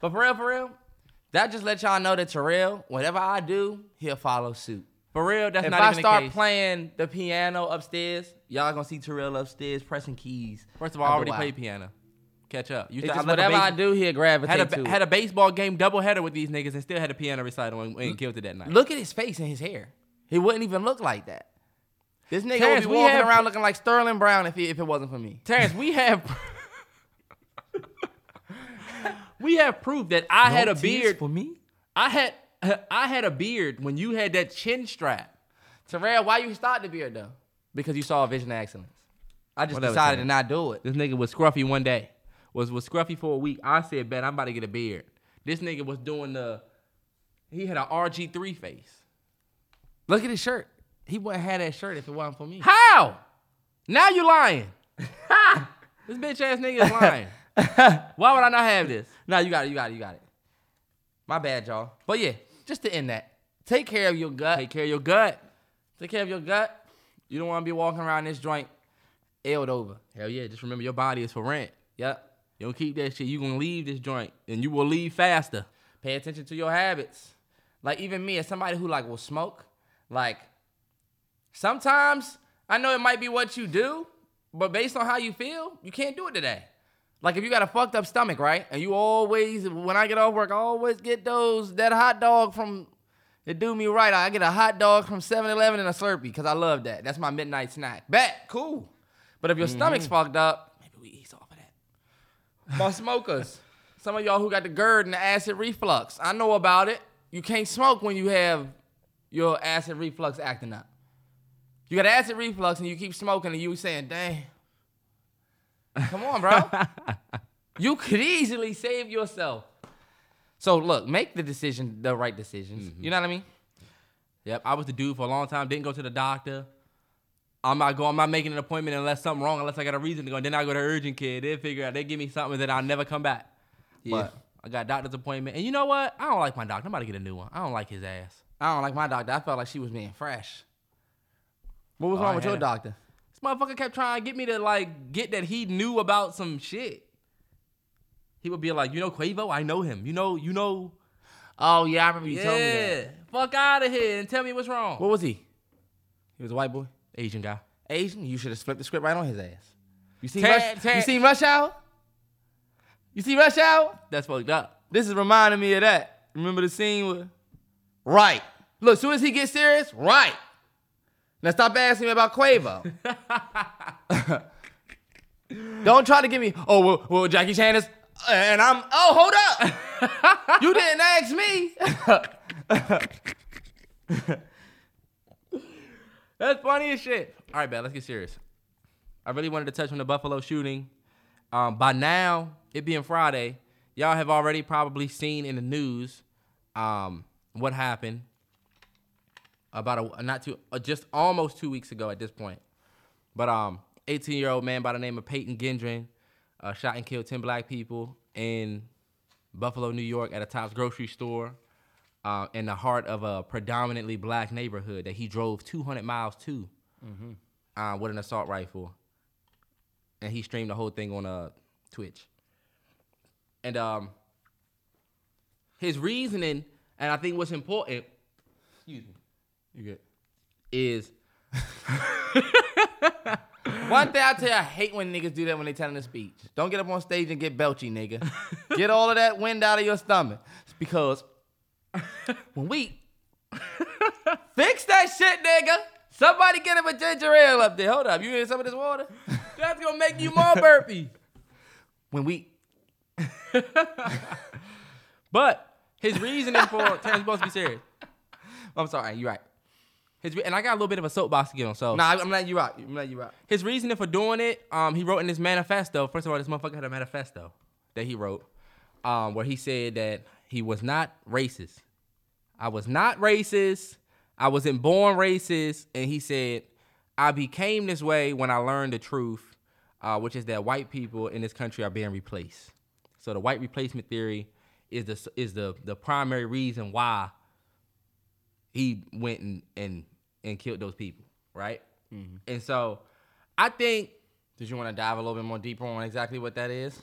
But for real, for real, that just let y'all know that Terrell, whatever I do, he'll follow suit. For real, that's if not I even the case. If I start playing the piano upstairs, y'all gonna see Terrell upstairs pressing keys. First of all, I already played piano. Catch up. You I just left whatever I do, he'll gravitate Had a it. had a baseball game doubleheader with these niggas and still had a piano recital and, and killed it that night. Look at his face and his hair. He wouldn't even look like that. This nigga Terrence, would be walking have- around looking like Sterling Brown if he, if it wasn't for me. Terrence, we have we have proof that I had a beard. for me. I had I had a beard when you had that chin strap. Terrell, why you start the beard though? Because you saw a vision of excellence. I just Whatever, decided to not do it. This nigga was scruffy one day. Was was scruffy for a week. I said, "Bet I'm about to get a beard." This nigga was doing the. He had an RG3 face. Look at his shirt. He wouldn't have that shirt if it wasn't for me. How? Now you lying. this bitch ass nigga is lying. Why would I not have this? No, you got it. You got it. You got it. My bad, y'all. But yeah, just to end that, take care of your gut. Take care of your gut. Take care of your gut. You don't want to be walking around this joint ailed over. Hell yeah, just remember your body is for rent. Yep. You don't keep that shit. You gonna leave this joint, and you will leave faster. Pay attention to your habits. Like even me, as somebody who like will smoke, like sometimes I know it might be what you do, but based on how you feel, you can't do it today. Like if you got a fucked up stomach, right? And you always, when I get off work, I always get those that hot dog from. It do me right. I get a hot dog from 7-Eleven and a Slurpee because I love that. That's my midnight snack. Bet, cool. But if your mm-hmm. stomach's fucked up, maybe we ease off of that. My smokers. Some of y'all who got the GERD and the acid reflux. I know about it. You can't smoke when you have your acid reflux acting up. You got acid reflux and you keep smoking and you saying, dang. Come on, bro. you could easily save yourself. So look, make the decision, the right decisions. You mm-hmm. know what I mean? Yep, I was the dude for a long time. Didn't go to the doctor. I'm not going. I'm not making an appointment unless something wrong. Unless I got a reason to go. And Then I go to urgent care. They figure out. They give me something that I'll never come back. Yeah. But I got doctor's appointment, and you know what? I don't like my doctor. I'm about to get a new one. I don't like his ass. I don't like my doctor. I felt like she was being fresh. What was Oh, wrong I with your it. doctor? This motherfucker kept trying to get me to like get that he knew about some shit. He would be like, you know Quavo, I know him. You know, you know. Oh yeah, I remember you yeah, told me that. fuck out of here and tell me what's wrong. What was he? He was a white boy. Asian guy. Asian, you should have flipped the script right on his ass. You seen Rush? Tad- You seen Rush Hour? You see Rush Hour? That's fucked up. This is reminding me of that. Remember the scene with Right. Look, as soon as he gets serious, right. Now stop asking me about Quavo. Don't try to give me, oh, well, well Jackie Chan is, and I'm, oh, hold up. you didn't ask me. That's funny as shit. All right, man, let's get serious. I really wanted to touch on the Buffalo shooting. Um, by now, it being Friday, y'all have already probably seen in the news um, what happened about a not too uh, just almost two weeks ago at this point. But um, 18 year old man by the name of Peyton Gendron uh, shot and killed 10 black people in Buffalo, New York, at a Tops grocery store uh, in the heart of a predominantly black neighborhood that he drove 200 miles to uh, with an assault rifle. And he streamed the whole thing on uh, Twitch. And um, his reasoning, and I think what's important, excuse me, you good, is One thing I tell you, I hate when niggas do that when they telling a speech. Don't get up on stage and get belchy, nigga. get all of that wind out of your stomach. It's because when we Fix that shit, nigga. Somebody get him a ginger ale up there. Hold up. You need some of this water? That's gonna make you more burpy. When we But his reasoning for Terrence supposed to be serious. I'm sorry, you're right. His re- and I got a little bit of a soapbox to get on. So Nah, I'm letting you out. I'm letting you out. his reasoning for doing it, um, he wrote in his manifesto. First of all, this motherfucker had a manifesto that he wrote, um, where he said that he was not racist. I was not racist. I wasn't born racist, and he said I became this way when I learned the truth, uh, which is that white people in this country are being replaced. So the white replacement theory is the is the the primary reason why he went and and, and killed those people, right? And so I think Did you want to dive a little bit more deeper on exactly what that is?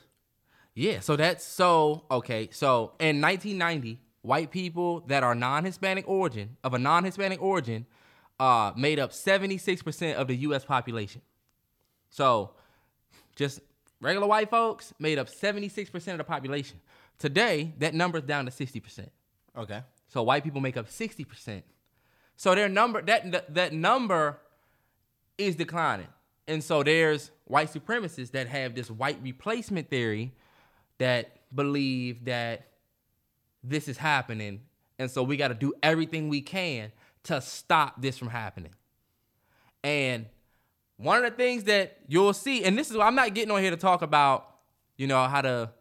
Yeah, so that's so okay. So in 1990, white people that are non-Hispanic origin of a non-Hispanic origin uh, made up 76% of the U.S. population. So just regular white folks made up 76% of the population. Today, that number's down to 60%. Okay. So white people make up 60%. So their number that that, number is declining. And so there's white supremacists that have this white replacement theory that believe that this is happening. And so we got to do everything we can to stop this from happening. And one of the things that you'll see, and this is I'm not getting on here to talk about, you know, how the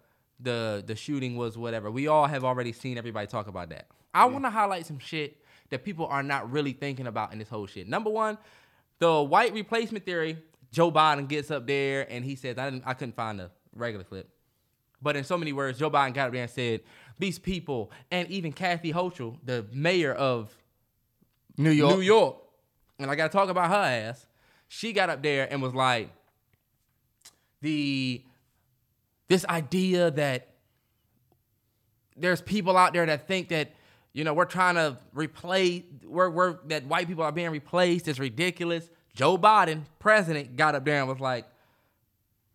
the the shooting was whatever. We all have already seen everybody talk about that. I want to highlight some shit that people are not really thinking about in this whole shit. Number one, the white replacement theory. Joe Biden gets up there and he says, I didn't, I couldn't find a regular clip. But in so many words, Joe Biden got up there and said, these people, and even Kathy Hochul, the mayor of New York. New York, and I got to talk about her ass. She got up there and was like, the this idea that there's people out there that think that you know we're trying to replace we're, we're that white people are being replaced. Is ridiculous. Joe Biden, president, got up there and was like,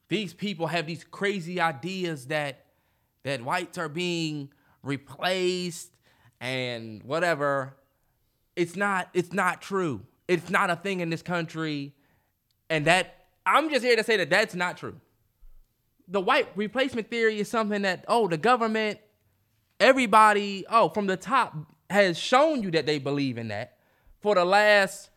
these people have these crazy ideas that that whites are being replaced and whatever. It's not it's not true. It's not a thing in this country. And that i'm just here to say that that's not true. The white replacement theory is something that oh the government everybody oh from the top has shown you that they believe in that. For the last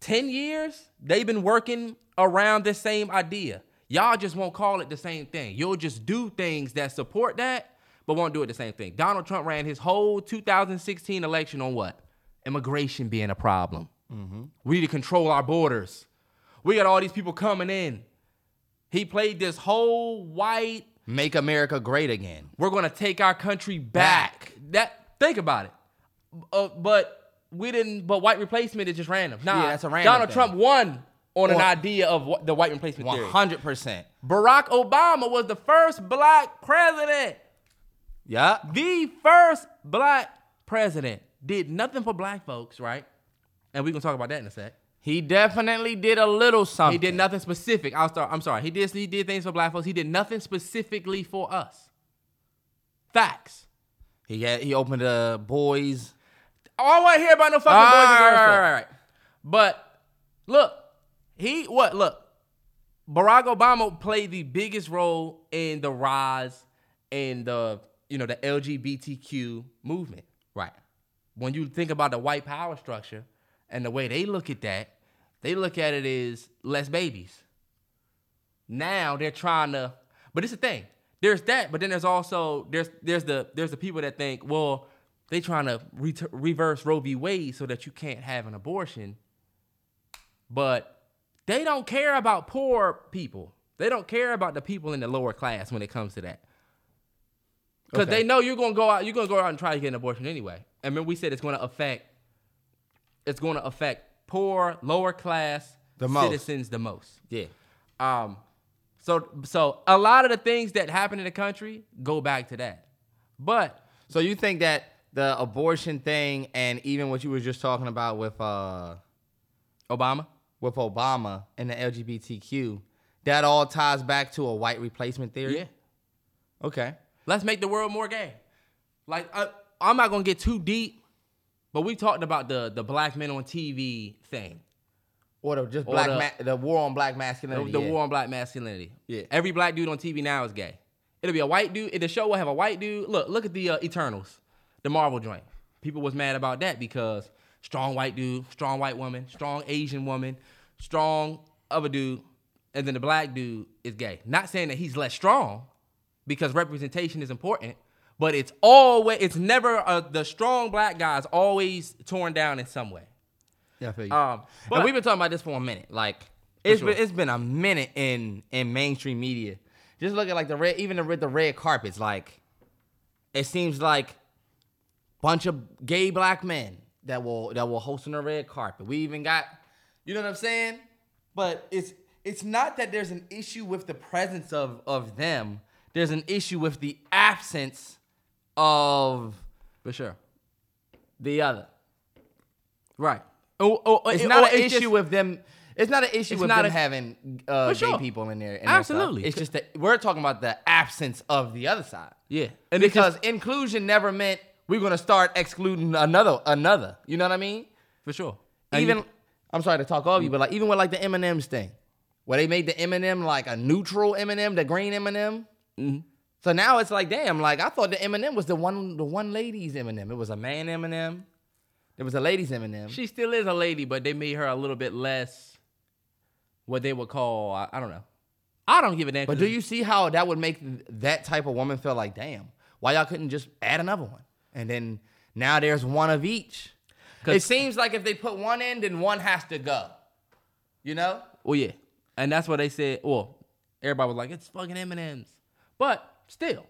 10 years they've been working around this same idea. Y'all just won't call it the same thing. You'll just do things that support that but won't do it the same thing. Donald trump ran his whole 2016 election on what? Immigration being a problem. Mm-hmm. We need to control our borders. We got all these people coming in. He played this whole white Make America great again. we're gonna take our country back. That think about it. Uh, but we didn't. But white replacement is just random. Nah, Yeah, that's a random Donald thing. Trump won on an idea of what, the white replacement One theory. hundred percent. Barack Obama was the first black president. Yeah. The first black president did nothing for black folks, right? And we're gonna talk about that in a sec. He definitely did a little something. He did nothing specific. I'll start. I'm sorry. He did. He did things for black folks. He did nothing specifically for us. Facts. He had, he opened a boys. Oh, I want to hear about no fucking All boys and right, girls. right, club. right, right. But look, he what? Look, Barack Obama played the biggest role in the rise in the you know the LGBTQ movement. Right. When you think about the white power structure and the way they look at that, they look at it as less babies. Now they're trying to, but it's the thing. There's that, but then there's also there's there's the there's the people that think, well, they trying to re- reverse Roe v. Wade so that you can't have an abortion, but they don't care about poor people. They don't care about the people in the lower class when it comes to that. Because Okay. they know you're gonna go out, you're gonna go out and try to get an abortion anyway. I mean, we said it's gonna affect, it's gonna affect poor, lower class The most. citizens the most. Yeah. Um, so so a lot of the things that happen in the country go back to that. But So you think that the abortion thing and even what you were just talking about with uh Obama, with Obama and the LGBTQ, that all ties back to a white replacement theory? yeah, Okay. let's make the world more gay. Like I, I'm not gonna get too deep but we talked about the the black men on TV thing. Or the just Or black the- ma- the war on black The, masculinity. the yeah. war on black masculinity. Yeah. Every black dude on TV now is gay. It'll be a white dude. The show will have a white dude. Look, look at the uh, Eternals, the Marvel joint. People was mad about that because strong white dude, strong white woman, strong Asian woman, strong other dude, and then the black dude is gay. Not saying that he's less strong, because representation is important, but it's always it's never uh, the strong black guys always torn down in some way. Yeah, I feel you. Um, but but- we've been talking about this for a minute. Like it's sure. been it's been a minute in in mainstream media. Just look at like the red, even the red, the red carpets. Like it seems like bunch of gay black men that will that will host on the red carpet. We even got, you know what I'm saying? But it's it's not that there's an issue with the presence of of them. There's an issue with the absence of For sure. the other. Right. Oh, oh, It's it- not or an issue just- with them. It's not an issue with them a- having uh, For gay people in there. Absolutely. It's just that we're talking about the absence of the other side. Yeah. And because just- inclusion never meant we're gonna start excluding another another. You know what I mean? for sure. And Even you- I'm sorry to talk over you, but like even with like the M and M's thing, where they made the M and M like a neutral M and M, the green M and M. So now it's like, damn, like I thought the M and M was the one, the one ladies M and M. It was a man M and M. There was a ladies M and M. she still is a lady, but they made her a little bit less what they would call I, I don't know. I don't give a damn. But do you see how that would make that type of woman feel like, damn, why y'all couldn't just add another one? And then now there's one of each. It seems like if they put one in, then one has to go. You know? Well, yeah, and that's what they said. Well, everybody was like, "It's fucking M and M's," but still.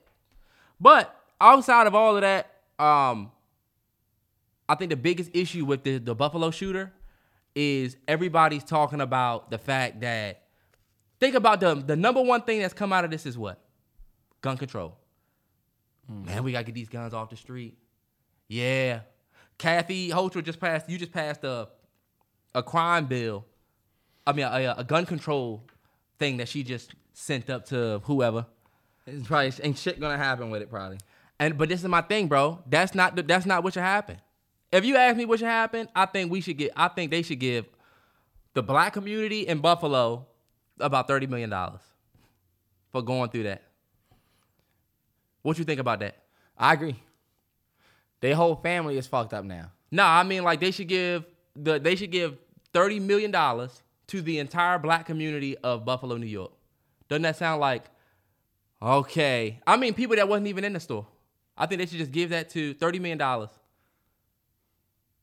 But outside of all of that, um, I think the biggest issue with the the Buffalo shooter is everybody's talking about the fact that think about the the number one thing that's come out of this is what gun control. Man, we gotta get these guns off the street. Yeah, Kathy Hochul just passed. You just passed a a crime bill. I mean, a, a gun control thing that she just sent up to whoever. It's probably ain't shit gonna happen with it, probably. And but this is my thing, bro. That's not the, that's not what should happen. If you ask me what should happen, I think we should get. I think they should give the black community in Buffalo about thirty million dollars for going through that. What you think about that? I agree. Their whole family is fucked up now. No, I mean like they should give the they should give thirty million dollars to the entire black community of Buffalo, New York. Doesn't that sound like okay? I mean people that wasn't even in the store. I think they should just give that to thirty million dollars.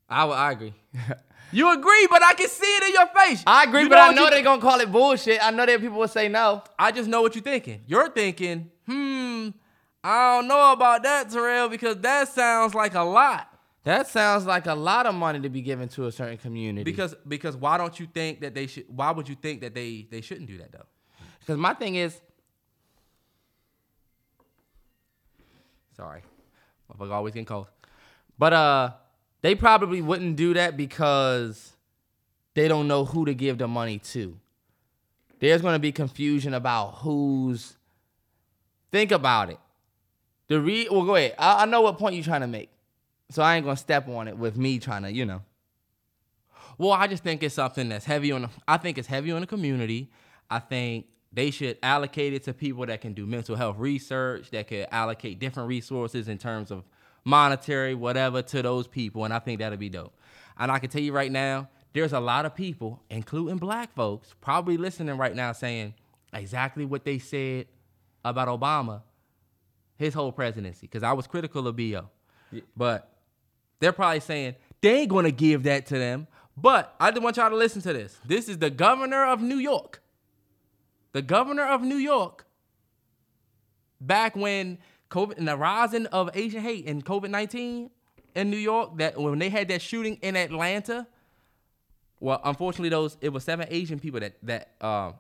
I would, I agree. You agree, but I can see it in your face. I agree, You but I know they're gonna call it bullshit. I know that people will say no. I just know what you're thinking. You're thinking, hmm, I don't know about that, Terrell, because that sounds like a lot. That sounds like a lot of money to be given to a certain community. Because because why don't you think that they should? Why would you think that they they shouldn't do that though? Because my thing is, sorry, Motherfucker always getting cold. but uh, they probably wouldn't do that because they don't know who to give the money to. There's gonna be confusion about who's. Think about it. The re well, go ahead. I, I know what point you're trying to make, so I ain't gonna step on it with me trying to, you know. Well, I just think it's something that's heavy on. The, I think it's heavy on the community. I think they should allocate it to people that can do mental health research, that could allocate different resources in terms of monetary, whatever, to those people, and I think that'll be dope. And I can tell you right now, there's a lot of people, including black folks, probably listening right now, saying exactly what they said about Obama, his whole presidency, because I was critical of Bo, but they're probably saying they ain't gonna give that to them. But I just want y'all to listen to this. This is the governor of New York. The governor of New York, back when COVID and the rising of Asian hate and COVID 19 in New York, that when they had that shooting in Atlanta, well, unfortunately, those it was seven Asian people that that uh,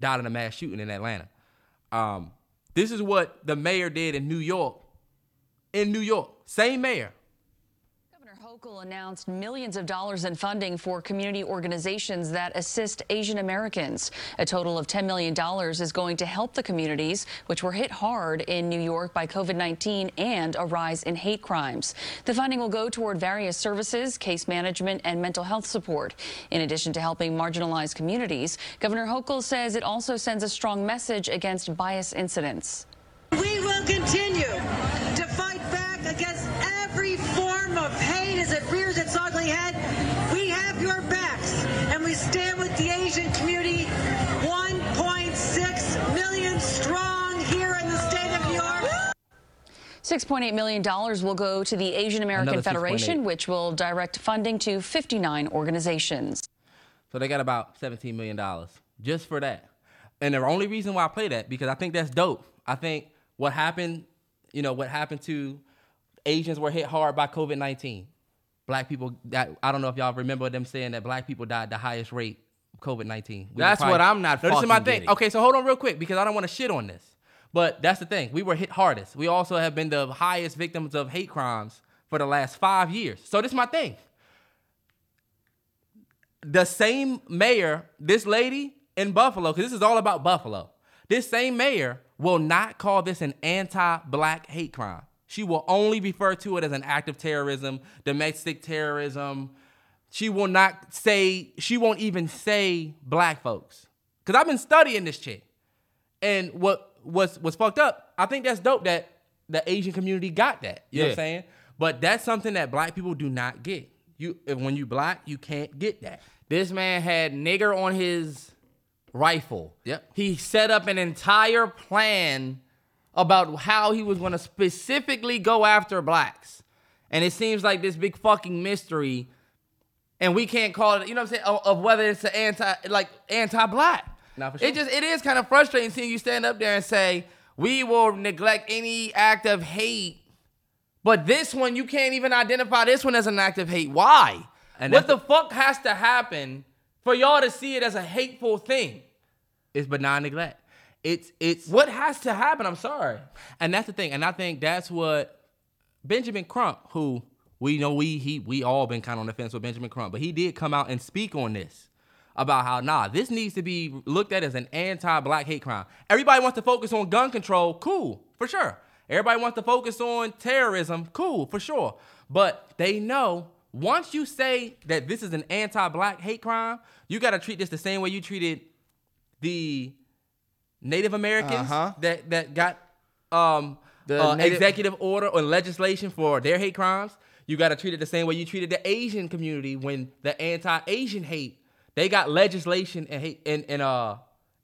died in a mass shooting in Atlanta. Um, this is what the mayor did in New York. In New York, same mayor. Hochul announced millions of dollars in funding for community organizations that assist Asian Americans. A total of $10 million is going to help the communities, which were hit hard in New York by COVID 19 and a rise in hate crimes. The funding will go toward various services, case management, and mental health support. In addition to helping marginalized communities, Governor Hochul says it also sends a strong message against bias incidents. We will continue to $6.8 million will go to the Asian American Another Federation, which will direct funding to 59 organizations. So they got about $17 million just for that. And the only reason why I play that, because I think that's dope. I think what happened, you know, what happened to Asians were hit hard by COVID 19. Black people, that I don't know if y'all remember them saying that black people died the highest rate of COVID 19. That's what I'm not No, this is my thing. getting. Okay, so hold on real quick because I don't want to shit on this. But that's the thing. We were hit hardest. We also have been the highest victims of hate crimes for the last five years. So this is my thing the same mayor, this lady in Buffalo, because this is all about Buffalo, this same mayor will not call this an anti black hate crime. She will only refer to it as an act of terrorism, domestic terrorism. She will not say, she won't even say black folks. Because I've been studying this chick. And what was was fucked up, I think that's dope that the Asian community got that. You know what Yeah. I'm saying? But that's something that black people do not get. You when you black, you can't get that. This man had nigger on his rifle. Yep. He set up an entire plan about how he was going to specifically go after blacks. And it seems like this big fucking mystery. And we can't call it, you know what I'm saying, of, of whether it's an anti, like anti-black. Nah, for sure. It just, it is kind of frustrating seeing you stand up there and say, we will neglect any act of hate. But this one, you can't even identify this one as an act of hate. Why? And what the fuck has to happen for y'all to see it as a hateful thing? It's benign neglect. It's it's What has to happen? I'm sorry. and that's the thing. And I think that's what Benjamin Crump, who we know we he we all been kind of on the fence with Benjamin Crump, but he did come out and speak on this about how nah, this needs to be looked at as an anti-black hate crime. Everybody wants to focus on gun control, cool, for sure. Everybody wants to focus on terrorism, cool, for sure. But they know once you say that this is an anti-black hate crime, you got to treat this the same way you treated the Native Americans Uh-huh. that that got um The uh, Native- executive order or legislation for their hate crimes. You got to treat it the same way you treated the Asian community when the anti-Asian hate they got legislation and hate and and uh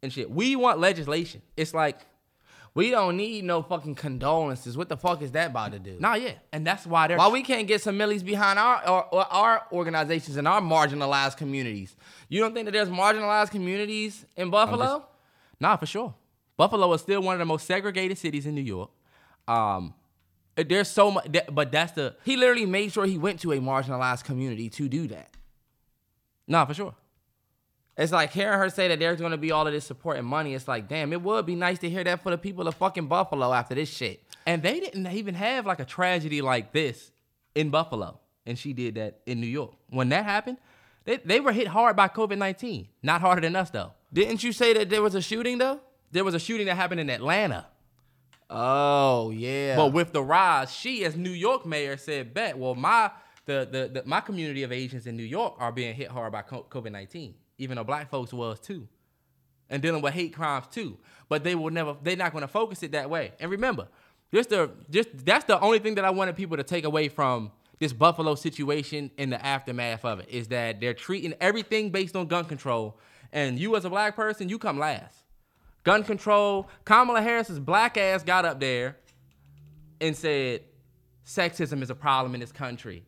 and shit. We want legislation. It's like We don't need no fucking condolences. What the fuck is that about to do? nah, yeah, and that's why they're Why we can't get some millies behind our or, or our organizations and our marginalized communities? You don't think that there's marginalized communities in Buffalo? Nah, for sure. Buffalo is still one of the most segregated cities in New York. Um, there's so much, but that's the he literally made sure he went to a marginalized community to do that. nah for sure. It's like hearing her say that there's going to be all of this support and money. It's like, damn, it would be nice to hear that for the people of fucking Buffalo after this shit. And they didn't even have like a tragedy like this in Buffalo, and she did that in New York. When that happened, they they were hit hard by COVID nineteen. Not harder than us though. Didn't you say that there was a shooting though? There was a shooting that happened in Atlanta. Oh yeah. But with the rise, she as New York mayor said, "Bet well, my the, the the my community of Asians in New York are being hit hard by COVID nineteen, even though black folks was too, and dealing with hate crimes too. But they will never, they're not going to focus it that way. And remember, just the just that's the only thing that I wanted people to take away from this Buffalo situation in the aftermath of it is that they're treating everything based on gun control, and you as a black person, you come last. Gun control. Kamala Harris's black ass got up there and said sexism is a problem in this country.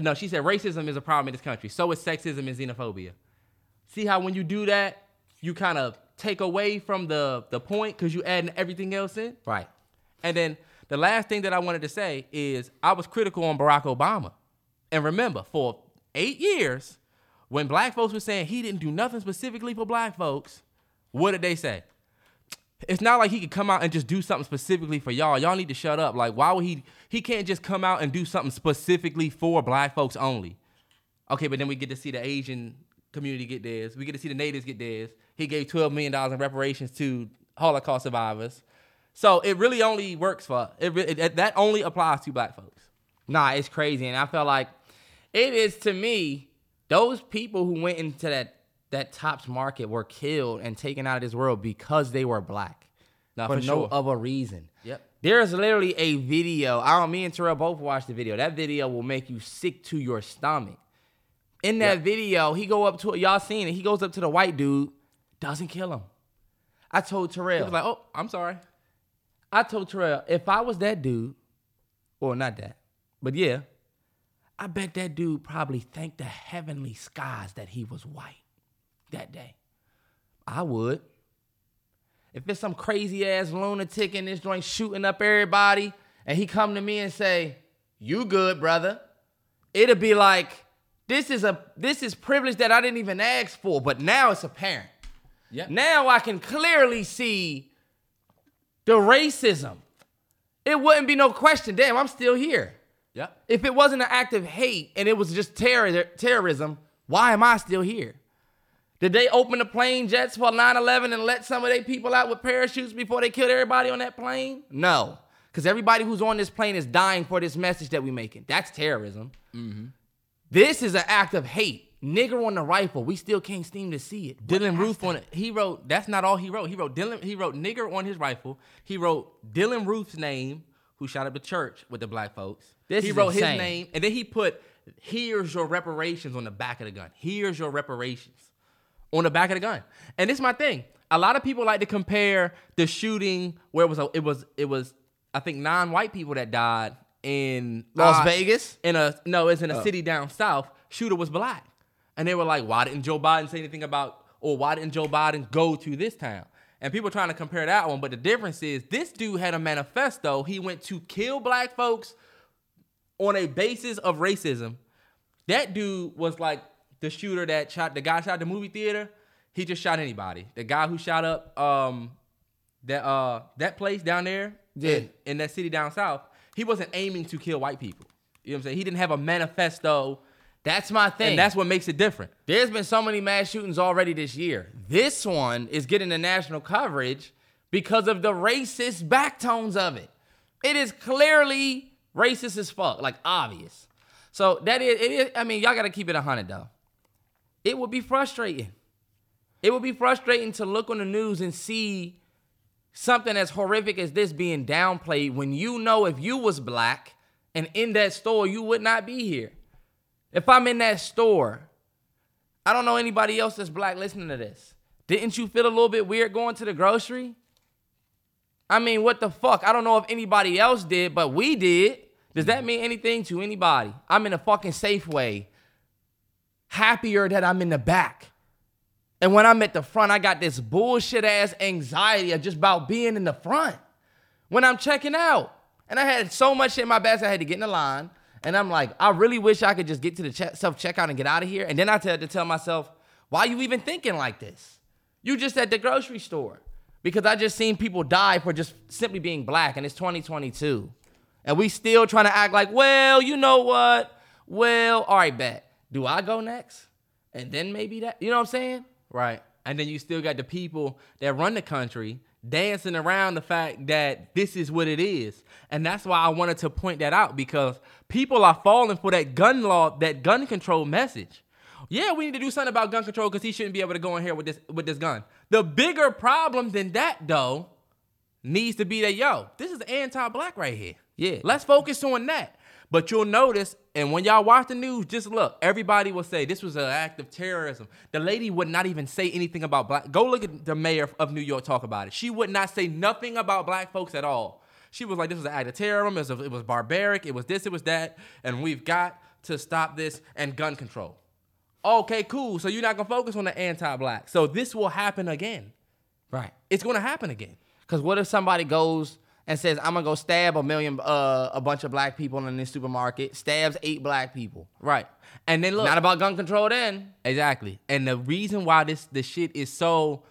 No, she said racism is a problem in this country. So is sexism and xenophobia. See how when you do that, you kind of take away from the the point because you adding everything else in. right. And then the last thing that I wanted to say is I was critical on Barack Obama. And remember, for eight years, when black folks were saying he didn't do nothing specifically for black folks, what did they say? It's not like he could come out and just do something specifically for y'all. Y'all need to shut up. Like, why would he? He can't just come out and do something specifically for black folks only. Okay, but then we get to see the Asian community get theirs. We get to see the natives get theirs. He gave twelve million dollars in reparations to Holocaust survivors. So it really only works for it, it. That only applies to black folks. Nah, it's crazy, and I felt like it is to me. Those people who went into that that tops market were killed and taken out of this world because they were black. Nah, for, for no sure. other reason. Yep. There's literally a video. I don't. Me and Terrell both watched the video. That video will make you sick to your stomach. In that Yep. video, he go up to y'all seen it. He goes up to the white dude, doesn't kill him. I told Terrell. He was like, "Oh, I'm sorry." I told Terrell, if I was that dude, or not that, but yeah, I bet that dude probably thanked the heavenly skies that he was white that day. I would. If it's some crazy ass lunatic in this joint shooting up everybody, and he come to me and say, "You good, brother?" It'll be like, "This is a this is privilege that I didn't even ask for, but now it's apparent." Yep. Now I can clearly see the racism. It wouldn't be no question. Damn, I'm still here. Yep. If it wasn't an act of hate and it was just terror, terrorism, why am I still here? Did they open the plane jets for 9/11 and let some of their people out with parachutes before they killed everybody on that plane? No, because everybody who's on this plane is dying for this message that we're making. That's terrorism. Mm-hmm. This is an act of hate. Nigger on the rifle, we still can't seem to see it. Dylann Roof on it. He wrote. That's not all he wrote. He wrote Dylann. He wrote nigger on his rifle. He wrote Dylann Roof's name, who shot up the church with the black folks. This he is wrote insane. his name, and then he put "Here's your reparations" on the back of the gun. Here's your reparations on the back of the gun. And this is my thing. A lot of people like to compare the shooting where it was. A, it was. It was. I think nine white people that died in Las uh, Vegas? in a no, it's in Oh. a city down south. Shooter was black, and they were like, "Why didn't Joe Biden say anything about, or why didn't Joe Biden go to this town?" And people trying to compare that one, but the difference is this dude had a manifesto. He went to kill black folks on a basis of racism. That dude was like the shooter that shot the guy shot the movie theater. He just shot anybody. The guy who shot up um that uh that place down there Yeah. in, in that city down south, he wasn't aiming to kill white people. You know what I'm saying? He didn't have a manifesto, That's my thing. and that's what makes it different. There's been so many mass shootings already this year. This one is getting the national coverage because of the racist backtones of it. It is clearly racist as fuck, like obvious. So that is, it is I mean, y'all gotta keep it 100 though. It would be frustrating. It would be frustrating to look on the news and see something as horrific as this being downplayed when you know if you was black and in that store, you would not be here. If I'm in that store, I don't know anybody else that's black listening to this. Didn't you feel a little bit weird going to the grocery? I mean, what the fuck? I don't know if anybody else did, but we did. Does that mean anything to anybody? I'm in a fucking Safeway. Happier that I'm in the back. And when I'm at the front, I got this bullshit ass anxiety of just about being in the front when I'm checking out. And I had so much shit in my bag, I had to get in the line. And I'm like, I really wish I could just get to the che- self checkout and get out of here. And then I had to tell myself, why you even thinking like this? You just at the grocery store. Because I just seen people die for just simply being black, and it's 2022. And we still trying to act like, well, you know what? Well, all right, bet. Do I go next? And then maybe that, you know what I'm saying? Right. And then you still got the people that run the country dancing around the fact that this is what it is. And that's why I wanted to point that out because people are falling for that gun law, that gun control message. Yeah, we need to do something about gun control because he shouldn't be able to go in here with this with this gun. The bigger problem than that though needs to be that yo, this is anti-black right here. Yeah. Let's focus on that. But you'll notice, and when y'all watch the news, just look, everybody will say this was an act of terrorism. The lady would not even say anything about black. Go look at the mayor of New York talk about it. She would not say nothing about black folks at all. She was like, this was an act of terrorism. It was, it was barbaric. It was this, it was that. And we've got to stop this and gun control. Okay, cool. So you're not going to focus on the anti black. So this will happen again. Right. It's going to happen again. Because what if somebody goes and says, I'm gonna go stab a million, uh, a bunch of black people in this supermarket, stabs eight black people. Right. And then look. Not about gun control then. Exactly. And the reason why this the shit is so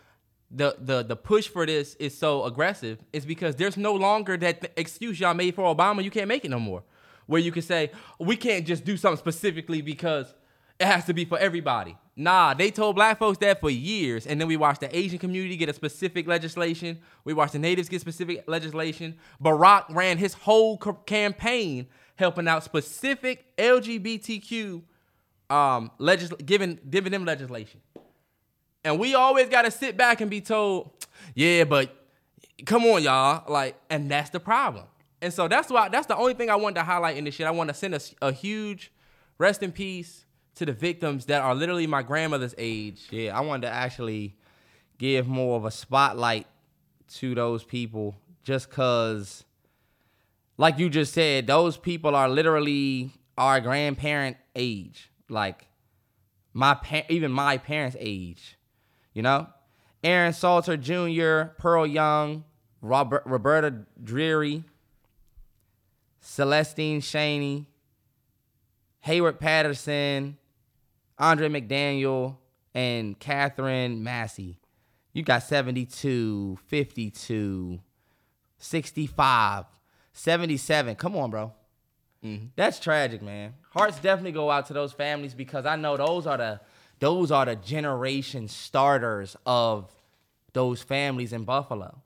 the the the push for this is so aggressive is because there's no longer that th- excuse y'all made for Obama. You can't make it no more. Where you can say we can't just do something specifically because it has to be for everybody. Nah, they told black folks that for years, and then we watched the Asian community get a specific legislation. We watched the natives get specific legislation. Barack ran his whole campaign helping out specific LGBTQ um legis- giving giving them legislation. And we always got to sit back and be told, yeah, but come on, y'all. Like, and that's the problem. And so that's why that's the only thing I wanted to highlight in this shit. I want to send a, a huge rest in peace to the victims that are literally my grandmother's age. Yeah, I wanted to actually give more of a spotlight to those people just because, like you just said, those people are literally our grandparent age. Like, my pa- even my parents' age. You know? Aaron Salter Jr., Pearl Young, Robert, Roberta Drury, Celestine Chaney, Heyward Patterson, Andre Mackniel, and Katherine Massey. You got 72, 52, 65, 77. Come on, bro. Mm-hmm. That's tragic, man. Hearts definitely go out to those families because I know those are the those are the generation starters of those families in Buffalo.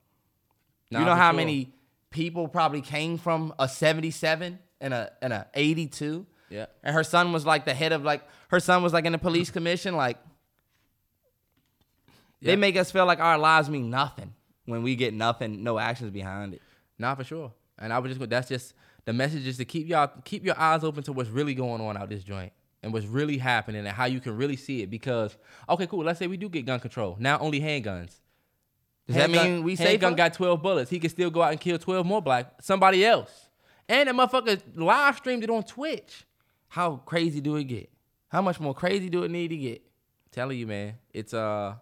You know how sure. many people probably came from a 77 and a and a 82? Yeah. And her son was like the head of like her son was like in the police commission like Yeah. they make us feel like our lives mean nothing when we get nothing, no actions behind it. Not for sure. And I was just going that's just the message is to keep y'all keep your eyes open to what's really going on out this joint and what's really happening and how you can really see it. Because okay, cool. Let's say we do get gun control now. Only handguns. Does that mean we say gun got twelve bullets? He can still go out and kill twelve more black somebody else. And that motherfucker live streamed it on Twitch. How crazy do it get? How much more crazy do it need to get? Telling you, man, it's uh,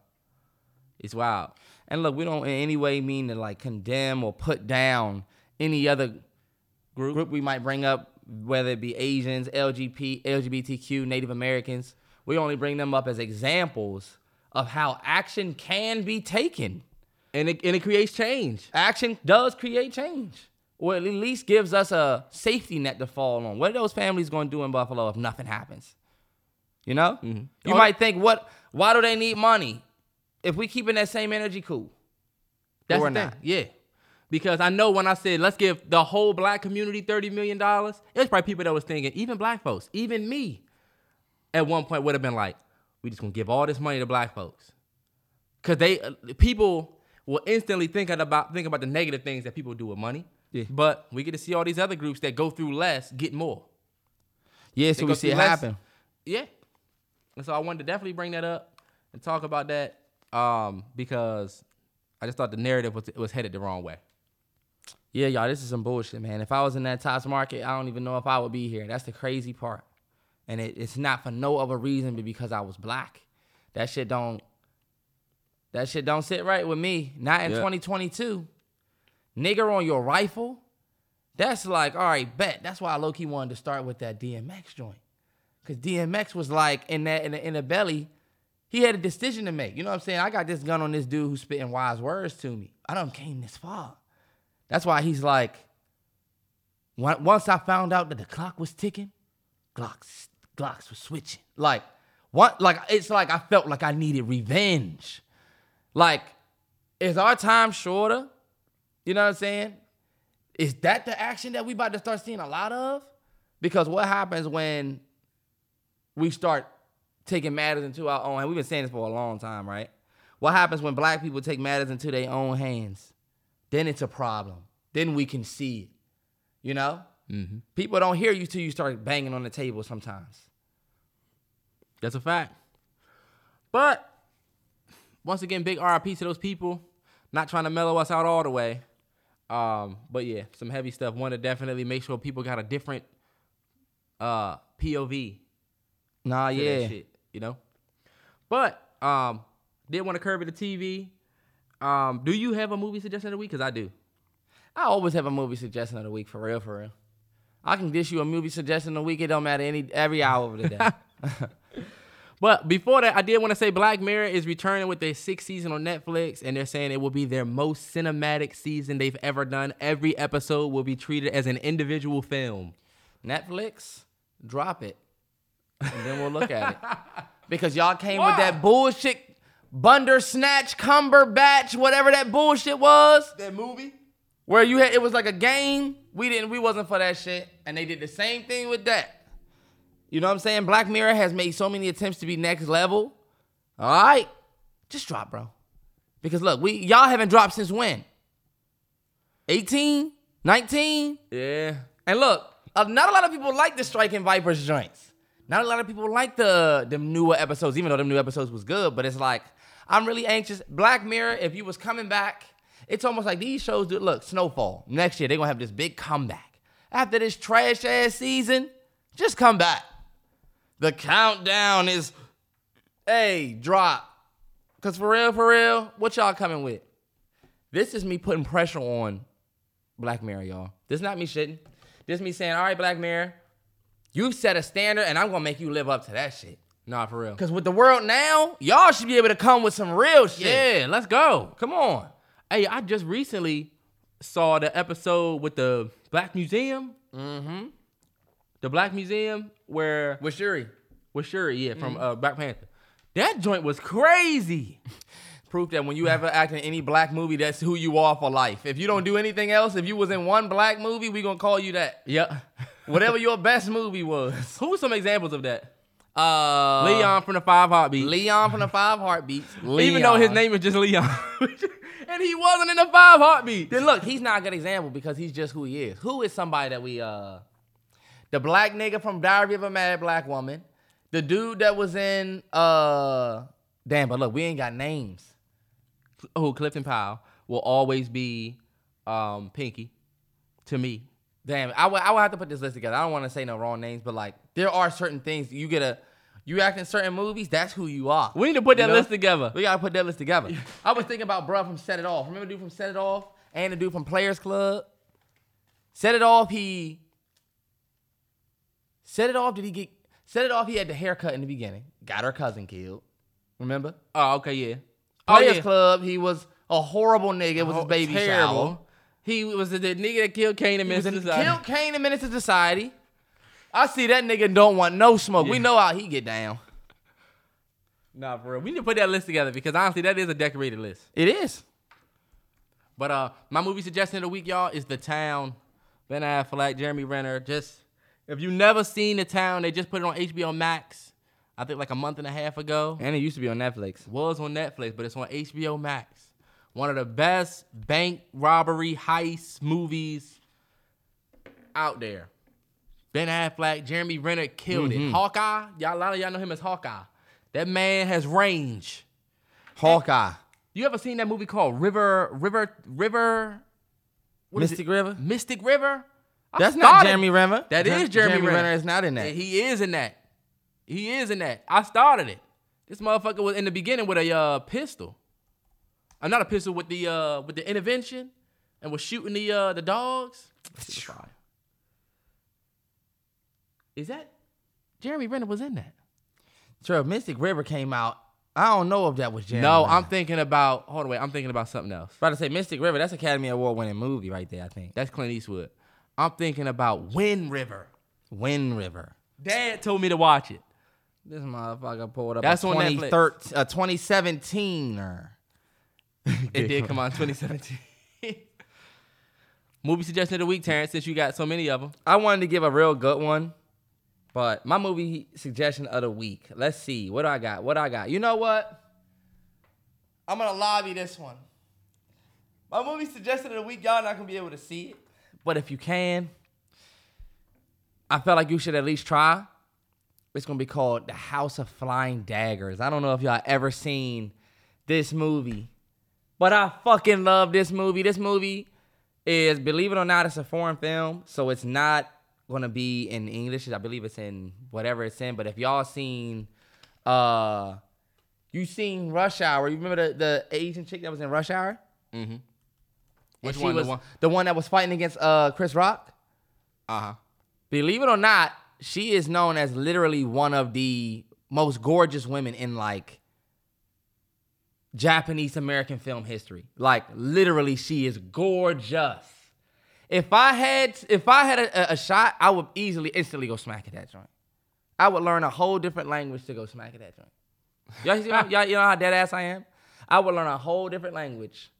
it's wild. And look, we don't in any way mean to like condemn or put down any other group, group we might bring up, whether it be Asians, LGBT, LGBTQ, Native Americans. We only bring them up as examples of how action can be taken. And it and it creates change. Action does create change. Or at least gives us a safety net to fall on. What are those families going to do in Buffalo if nothing happens? You know? You Or- might think, what? Why do they need money? If we keep in that same energy, cool. That's Or the thing. not. Yeah. Because I know when I said let's give the whole black community $30 million, it was probably people that was thinking, even black folks, even me, at one point would have been like, we just gonna give all this money to black folks. Cause they uh, people will instantly think about think about the negative things that people do with money. Yeah. But we get to see all these other groups that go through less get more. Yeah, so we see it less- happen. Yeah. And so I wanted to definitely bring that up and talk about that um, because I just thought the narrative was was headed the wrong way. Yeah, y'all, this is some bullshit, man. If I was in that Tops market, I don't even know if I would be here. That's the crazy part. And it, it's not for no other reason but because I was black. That shit don't that shit don't sit right with me. Not in Yeah. 2022. Nigger on your rifle. That's like, all right, bet. That's why I low key wanted to start with that DMX joint. Cause DMX was like in that in the, in the belly, he had a decision to make. You know what I'm saying? I got this gun on this dude who's spitting wise words to me. I done came this far. That's why he's like, once I found out that the clock was ticking, Glocks, Glocks was switching. Like, what? Like, it's like I felt like I needed revenge. Like, is our time shorter? You know what I'm saying? Is that the action that we about to start seeing a lot of? Because what happens when we start taking matters into our own hands? We've been saying this for a long time, right? What happens when black people take matters into their own hands? Then it's a problem. Then we can see it. You know? Mm-hmm. People don't hear you till you start banging on the table sometimes. That's a fact. But once again, big RIP to those people. Not trying to mellow us out all the way. Um, but yeah, some heavy stuff. Want to definitely make sure people got a different uh POV Nah, yeah. shit, you know. But um, did want to curb it to TV. Um, do you have a movie suggestion of the week? Cause I do. I always have a movie suggestion of the week for real, for real. I can dish you a movie suggestion of the week. It don't matter any every hour of the day. But before that, I did want to say Black Mirror is returning with their sixth season on Netflix, and they're saying it will be their most cinematic season they've ever done. Every episode will be treated as an individual film. Netflix, drop it, and then we'll look at it. Because y'all came with that bullshit Bandersnatch, Cumberbatch, whatever that bullshit was. That movie? where you had it was like a game. We didn't we wasn't for that shit. And they did the same thing with that. You know what I'm saying? Black Mirror has made so many attempts to be next level. All right. Just drop, bro. Because look, we y'all haven't dropped since when? 18? 19? Yeah. And look, uh, not a lot of people like the Striking Vipers joints. Not a lot of people like the the newer episodes, even though them new episodes was good. But it's like I'm really anxious. Black Mirror, if you was coming back, it's almost like these shows do. Look, Snowfall next year they're gonna have this big comeback after this trash ass season. Just come back. The countdown is, hey, drop. Cause for real, for real, what y'all coming with? This is me putting pressure on Black Mirror, y'all. This not me shitting. This me saying, all right, Black Mirror, you've set a standard, and I'm gonna make you live up to that shit. Nah, for real. Cause with the world now, y'all should be able to come with some real shit. Yeah, let's go. Come on. Hey, I just recently saw the episode with the Black Museum. Mm-hmm. The Black Museum where With Shuri. with Shuri, yeah, from uh, Black Panther. That joint was crazy. Proof that when you ever act in any black movie, that's who you are for life. If you don't do anything else, if you was in one black movie, we gonna call you that. Yep. Whatever your best movie was. Who are some examples of that? Uh Leon from the Five Heartbeats. Leon from the Five Heartbeats. Even though his name is just Leon. and he wasn't in the Five Heartbeats. Then look, he's not a good example because he's just who he is. Who is somebody that we uh the black nigga from Diary of a Mad Black Woman, the dude that was in uh damn, but look, we ain't got names. Oh, Clifton Powell will always be um, Pinky to me. Damn, I would I would have to put this list together. I don't want to say no wrong names, but like there are certain things you get a you act in certain movies, that's who you are. We need to put that You know? list together. We gotta put that list together. I was thinking about bruh from Set It Off. Remember the dude from Set It Off and the dude from Players Club? Set It Off, he Set It Off. Did he get Set It Off? He had the haircut in the beginning. Got her cousin killed. Remember? Oh, okay, yeah. Oh, Players yeah. Club. He was a horrible nigga. It was his Oh, baby terrible. shower. He was the, the nigga that killed Kane and Mr. Society. killed Kane and Menace to Society. I see that nigga don't want no smoke. We know how he get down. Nah, for real. We need to put that list together because honestly, that is a decorated list. It is. But uh, my movie suggestion of the week, y'all, is The Town. Ben Affleck, Jeremy Renner. Just if you've never seen The Town, they just put it on HBO Max. I think like a month and a half ago. And it used to be on Netflix. was on Netflix, but it's on HBO Max. One of the best bank robbery heist movies out there. Ben Affleck, Jeremy Renner killed it. Mm-hmm. Hawkeye, y'all, a lot of y'all know him as Hawkeye. That man has range. Hawkeye. You ever seen that movie called River, River, River? Mystic? River? Mystic River? That's not Jeremy Renner. That is Jer- Jeremy, Renner. Renner is not in that. He is in that. He is in that. I started it. This motherfucker was in the beginning with a uh, pistol. I'm not a pistol with the uh, with the intervention and was shooting the uh, the dogs. Shit was fire. Is that Jeremy Renner was in that? Sure, Mystic River came out. I don't know if that was Jeremy. no, Renner. I'm thinking about. Hold on, wait. I'm thinking about something else. about to say Mystic River. That's Academy Award winning movie right there. I think. That's Clint Eastwood. I'm thinking about Wind River. Wind River. Dad told me to watch it. This motherfucker pulled up. That's a on 2013 a 2017 er. It did come out in 2017. Movie suggestion of the week, Terrence, since you got so many of them. I wanted to give a real good one, but my movie suggestion of the week. Let's see. What do I got? What do I got? You know what? I'm gonna lobby this one. My movie suggestion of the week, y'all not gonna be able to see it. But if you can, I felt like you should at least try. It's gonna be called The House of Flying Daggers. I don't know if y'all ever seen this movie, but I fucking love this movie. This movie is, believe it or not, it's a foreign film, so it's not gonna be in English. I believe it's in whatever it's in. But if y'all seen, uh, you seen Rush Hour? You remember the the Asian chick that was in Rush Hour? Mm-hmm. Which she one? The Was one- the one that was fighting against uh Chris Rock. Uh huh. Believe it or not, she is known as literally one of the most gorgeous women in like Japanese American film history. Like literally, she is gorgeous. If I had if I had a, a shot, I would easily instantly go smack at that joint. I would learn a whole different language to go smack at that joint. Y'all, see, y'all, you know how dead ass I am? I would learn a whole different language.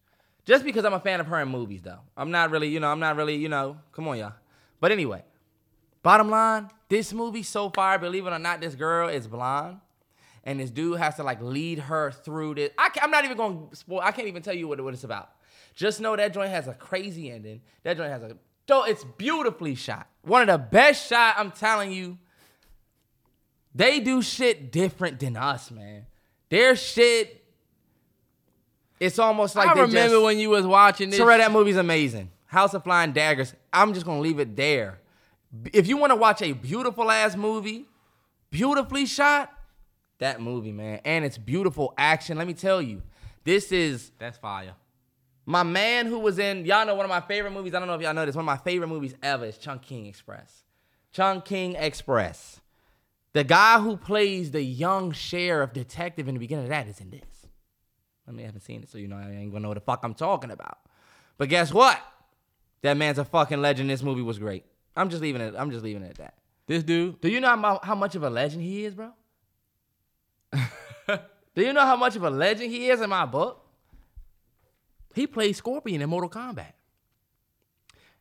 Just because I'm a fan of her in movies, though. I'm not really, you know, I'm not really, you know, come on, y'all. But anyway, bottom line, this movie so far, believe it or not, this girl is blonde. And this dude has to like lead her through this. I am not even going to spoil, I can't even tell you what, what it's about. Just know that joint has a crazy ending. That joint has a, though it's beautifully shot. One of the best shot, I'm telling you. They do shit different than us, man. Their shit, it's almost like I remember just, when you was watching this. Terrell, that movie's amazing. House of Flying Daggers. I'm just gonna leave it there. If you want to watch a beautiful ass movie, beautifully shot, that movie, man, and it's beautiful action. Let me tell you, this is That's fire. my man who was in. Y'all know one of my favorite movies. I don't know if y'all know this. One of my favorite movies ever is Chungking Express. Chungking Express. The guy who plays the young sheriff detective in the beginning of that is in this. I mean, I haven't seen it, so you know I ain't gonna know what the fuck I'm talking about. But guess what? That man's a fucking legend. This movie was great. I'm just leaving it. I'm just leaving it at that. This dude, Do you know how, how much of a legend he is, bro? Do you know how much of a legend he is in my book? he played Scorpion in Mortal Kombat.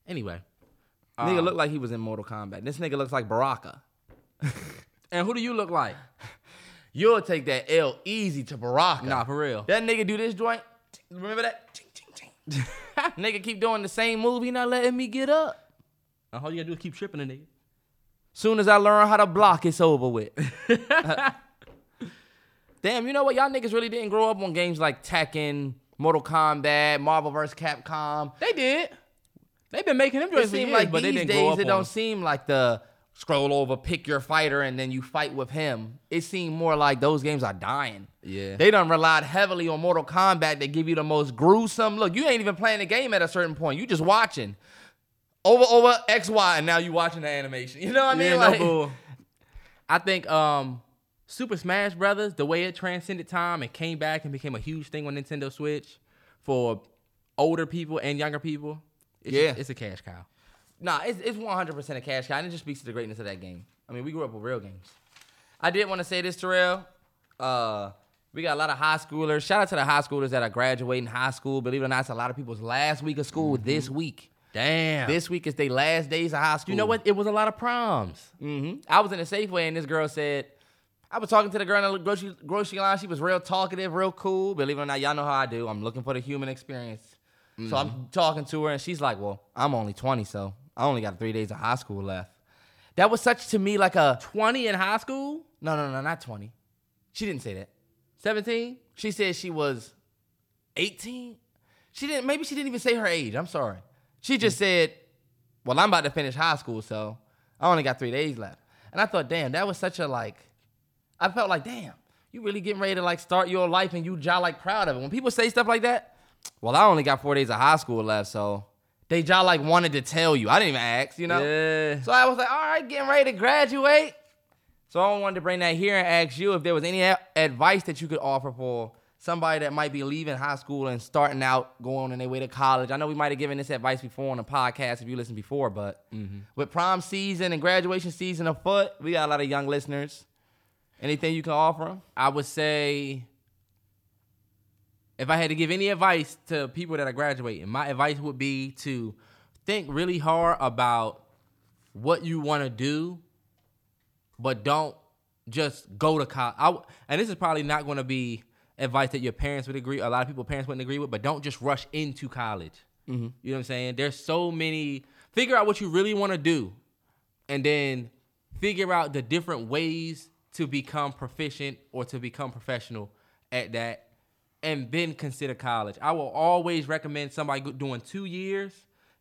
Anyway, Nigga um, looked like he was in Mortal Kombat. This nigga looks like Baraka. and who do you look like? You'll take that L easy to Baraka. Nah, for real. That nigga do this joint. Remember that? Ching, ching, ching. nigga keep doing the same movie, not letting me get up. All you gotta do is keep tripping a nigga. Soon as I learn how to block, it's over with. Damn, you know what? Y'all niggas really didn't grow up on games like Tekken, Mortal Kombat, Marvel vs. Capcom. They did. They've been making them It joints for seems years, like but they these didn't grow days up it on don't them. seem like the scroll over, pick your fighter, and then you fight with him. It seemed more like those games are dying. Yeah. They done relied heavily on Mortal Kombat that give you the most gruesome look. You ain't even playing the game at a certain point. You just watching. Over over X, Y, and now you watching the animation. You know what I mean? Yeah, Like- no bull. I think um, Super Smash Brothers, the way it transcended time and came back and became a huge thing on Nintendo Switch for older people and younger people. It's Yeah. it's a cash cow. Nah, it's it's one hundred percent a cash cow, and it just speaks to the greatness of that game. I mean, we grew up with real games. I did want to say this, Terrell. Uh, we got a lot of high schoolers. Shout out to the high schoolers that are graduating high school. Believe it or not, it's a lot of people's last week of school this week. Damn. This week is their last days of high school. you know what? It was a lot of proms. hmm I was in a Safeway and this girl said, I was talking to the girl in the grocery, grocery line. She was real talkative, real cool. Believe it or not, y'all know how I do. I'm looking for the human experience. So I'm talking to her and she's like, Well, I'm only 20, so I only got three days of high school left. That was such to me like a 20 in high school? no, no, no, not 20. She didn't say that. 17? She said she was 18. She didn't. Maybe she didn't even say her age. I'm sorry. She just said, "Well, I'm about to finish high school, so I only got three days left." And I thought, damn, that was such a like. I felt like, damn, you really getting ready to like start your life, and you jaw like proud of it. When people say stuff like that, well, I only got four days of high school left, so they y'all like wanted to tell you. I didn't even ask, you know. Yeah. So I was like, all right, getting ready to graduate. So I wanted to bring that here and ask you if there was any a- advice that you could offer for somebody that might be leaving high school and starting out, going on their way to college. I know we might have given this advice before on the podcast if you listened before, but mm-hmm. with prom season and graduation season afoot, we got a lot of young listeners. Anything you can offer them? I would say if I had to give any advice to people that are graduating, my advice would be to think really hard about what you want to do, but don't just go to college. and this is probably not going to be advice that your parents would agree. A lot of people parents wouldn't agree with, but don't just rush into college. Mm-hmm. You know what I'm saying? There's so many. Figure out what you really want to do, and then figure out the different ways to become proficient or to become professional at that and then consider college. I will always recommend somebody doing 2 years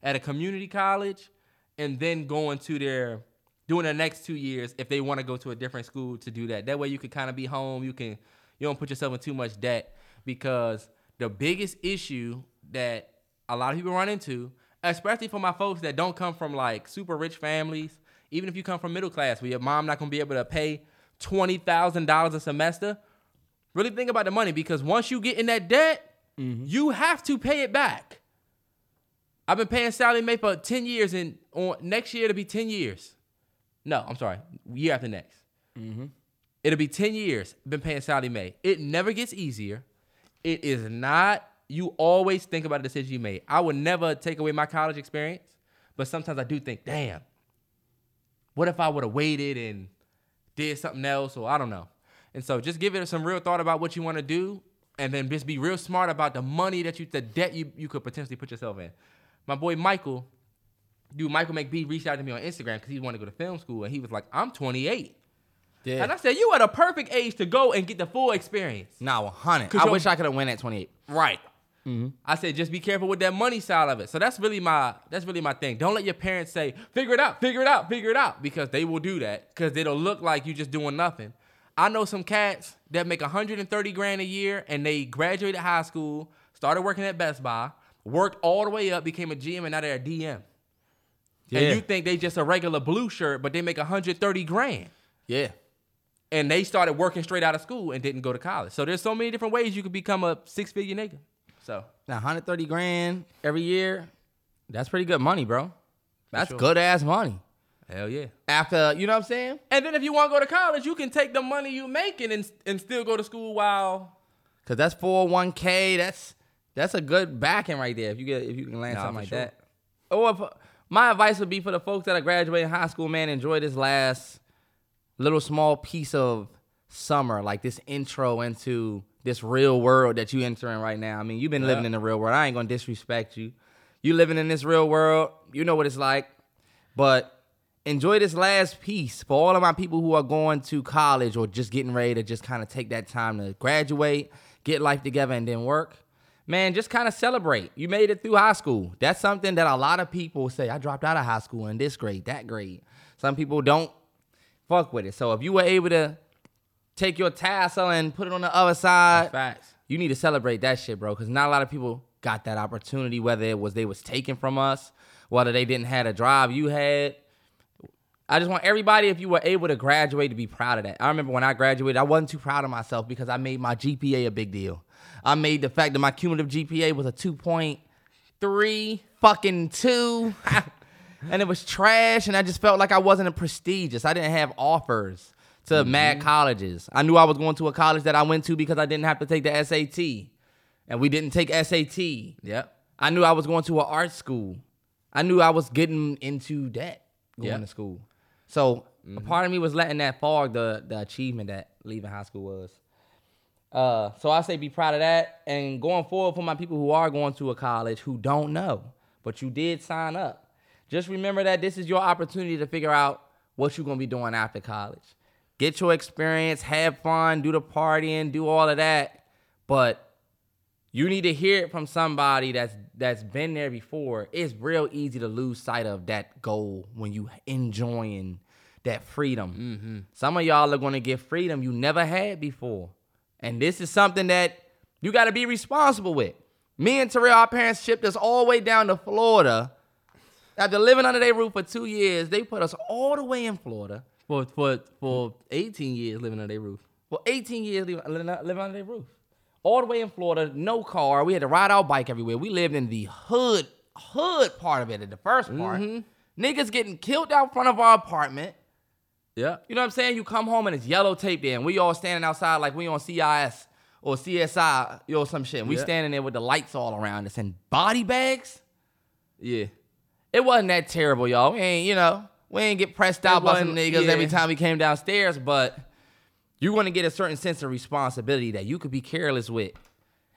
at a community college and then going to their doing the next 2 years if they want to go to a different school to do that. That way you can kind of be home, you can you don't put yourself in too much debt because the biggest issue that a lot of people run into, especially for my folks that don't come from like super rich families, even if you come from middle class where your mom not gonna be able to pay twenty thousand dollars a semester. Really think about the money because once you get in that debt, mm-hmm. you have to pay it back. I've been paying Sallie Mae for ten years, and on next year it'll be ten years. No, I'm sorry, year after next. Mm-hmm. It'll be 10 years been paying Sallie Mae. It never gets easier. It is not, you always think about the decision you made. I would never take away my college experience, but sometimes I do think, damn, what if I would have waited and did something else or I don't know. And so just give it some real thought about what you want to do and then just be real smart about the money that you, the debt you, you could potentially put yourself in. My boy Michael, dude, Michael McBee reached out to me on Instagram because he wanted to go to film school and he was like, I'm 28. Yeah. And I said, you at a perfect age to go and get the full experience. Nah, 100. 'Cause I wish I could have went at 28. Right. Mm-hmm. I said, just be careful with that money side of it. So that's really my that's really my thing. Don't let your parents say, figure it out, figure it out, figure it out, because they will do that. Because it'll look like you're just doing nothing. I know some cats that make 130 grand a year and they graduated high school, started working at Best Buy, worked all the way up, became a GM, and now they're a DM. Yeah. And you think they just a regular blue shirt, but they make 130 grand. Yeah. And they started working straight out of school and didn't go to college. So there's so many different ways you could become a six figure nigga. So Now 130 grand every year, that's pretty good money, bro. That's sure. good ass money. Hell yeah. After, you know what I'm saying? And then if you want to go to college, you can take the money you making and and still go to school while. Cause that's 401k. That's that's a good backing right there. If you get if you can land Nah, something like sure. that. Or if, my advice would be for the folks that are graduating high school, man, enjoy this last little small piece of summer, like this intro into this real world that you entering right now. I mean, you've been living in the real world. I ain't gonna disrespect you. You living in this real world. You know what it's like. But enjoy this last piece for all of my people who are going to college or just getting ready to just kind of take that time to graduate, get life together, and then work. Man, just kind of celebrate. You made it through high school. That's something that a lot of people say. I dropped out of high school in this grade, that grade. Some people don't fuck with it. So if you were able to take your tassel and put it on the other side, Facts. you need to celebrate that shit, bro. Because not a lot of people got that opportunity. Whether it was they was taken from us, whether they didn't have a drive you had. I just want everybody, if you were able to graduate, to be proud of that. I remember when I graduated, I wasn't too proud of myself because I made my GPA a big deal. I made the fact that my cumulative GPA was a 2.3 fucking two. and it was trash, and I just felt like I wasn't a prestigious. I didn't have offers to mm-hmm. mad colleges. I knew I was going to a college that I went to because I didn't have to take the SAT, and we didn't take SAT. Yep. I knew I was going to an art school. I knew I was getting into debt going Yeah. to school. So a part of me was letting that fog the the achievement that leaving high school was. Uh, so I say be proud of that. And going forward for my people who are going to a college who don't know, but you did sign up. Just remember that this is your opportunity to figure out what you're gonna be doing after college. Get your experience, have fun, do the partying, do all of that. But you need to hear it from somebody that's that's been there before. It's real easy to lose sight of that goal when you enjoying that freedom. Mm-hmm. Some of y'all are gonna get freedom you never had before, and this is something that you got to be responsible with. Me and Terrell, our parents shipped us all the way down to Florida. After living under their roof for two years, they put us all the way in Florida. For for for 18 years living under their roof. Well, 18 years living living under their roof. All the way in Florida, no car. We had to ride our bike everywhere. We lived in the hood, hood part of it, at the first part. Mm-hmm. Niggas getting killed out front of our apartment. Yeah. You know what I'm saying? You come home and it's yellow tape there, and we all standing outside like we on CIS or CSI, know, some shit. And we Yeah. standing there with the lights all around us and body bags. Yeah. It wasn't that terrible, y'all. We ain't, you know, we ain't get pressed out by some niggas every time we came downstairs, but you're gonna get a certain sense of responsibility that you could be careless with.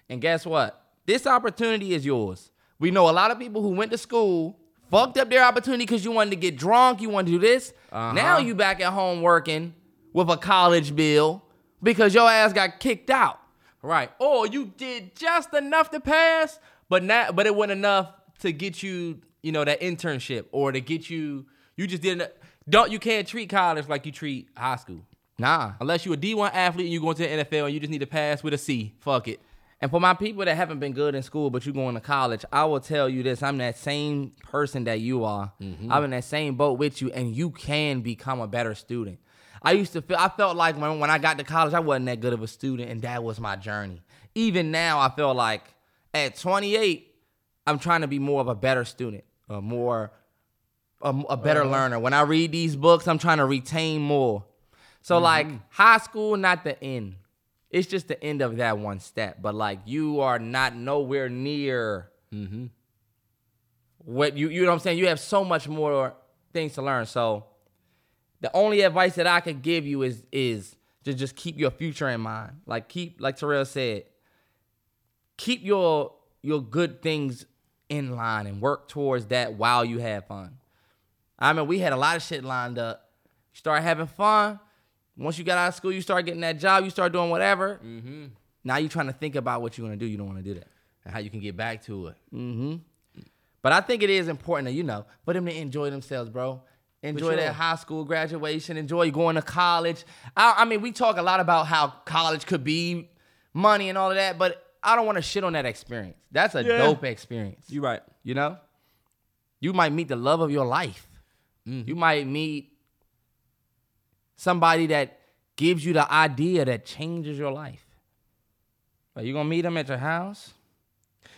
And guess what? This opportunity is yours. We know a lot of people who went to school, fucked up their opportunity because you wanted to get drunk, you wanted to do this. Uh-huh. Now you back at home working with a college bill because your ass got kicked out. Right. Or you did just enough to pass, but not but it wasn't enough to get you, you know, that internship or to get you you just didn't don't you can't treat college like you treat high school. Nah. Unless you're a D1 athlete and you going to the NFL and you just need to pass with a C. Fuck it. And for my people that haven't been good in school, but you going to college, I will tell you this: I'm that same person that you are. I'm in that same boat with you, and you can become a better student. I used to feel I felt like when when I got to college, I wasn't that good of a student, and that was my journey. Even now, I feel like at 28, I'm trying to be more of a better student, a more a, a better Uh-huh. learner. When I read these books, I'm trying to retain more. Mm-hmm. So like high school, not the end. It's just the end of that one step. But like you are not nowhere near Mm-hmm. what you you know what I'm saying. You have so much more things to learn. So the only advice that I could give you is is to just keep your future in mind. Like keep like Terrell said, keep your your good things in line and work towards that while you have fun. I mean, we had a lot of shit lined up. You start having fun. Once you got out of school, you start getting that job. You start doing whatever. Mm-hmm. Now you're trying to think about what you're gonna do. You don't want to do that. And how you can get back to it. Mm-hmm. But I think it is important that you know for them to enjoy themselves, bro. Enjoy sure. that high school graduation. Enjoy going to college. I, I mean, we talk a lot about how college could be money and all of that, but I don't want to shit on that experience. That's a Yeah. dope experience. You're right. You know, you might meet the love of your life. You might meet somebody that gives you the idea that changes your life. Are you gonna meet them at your house?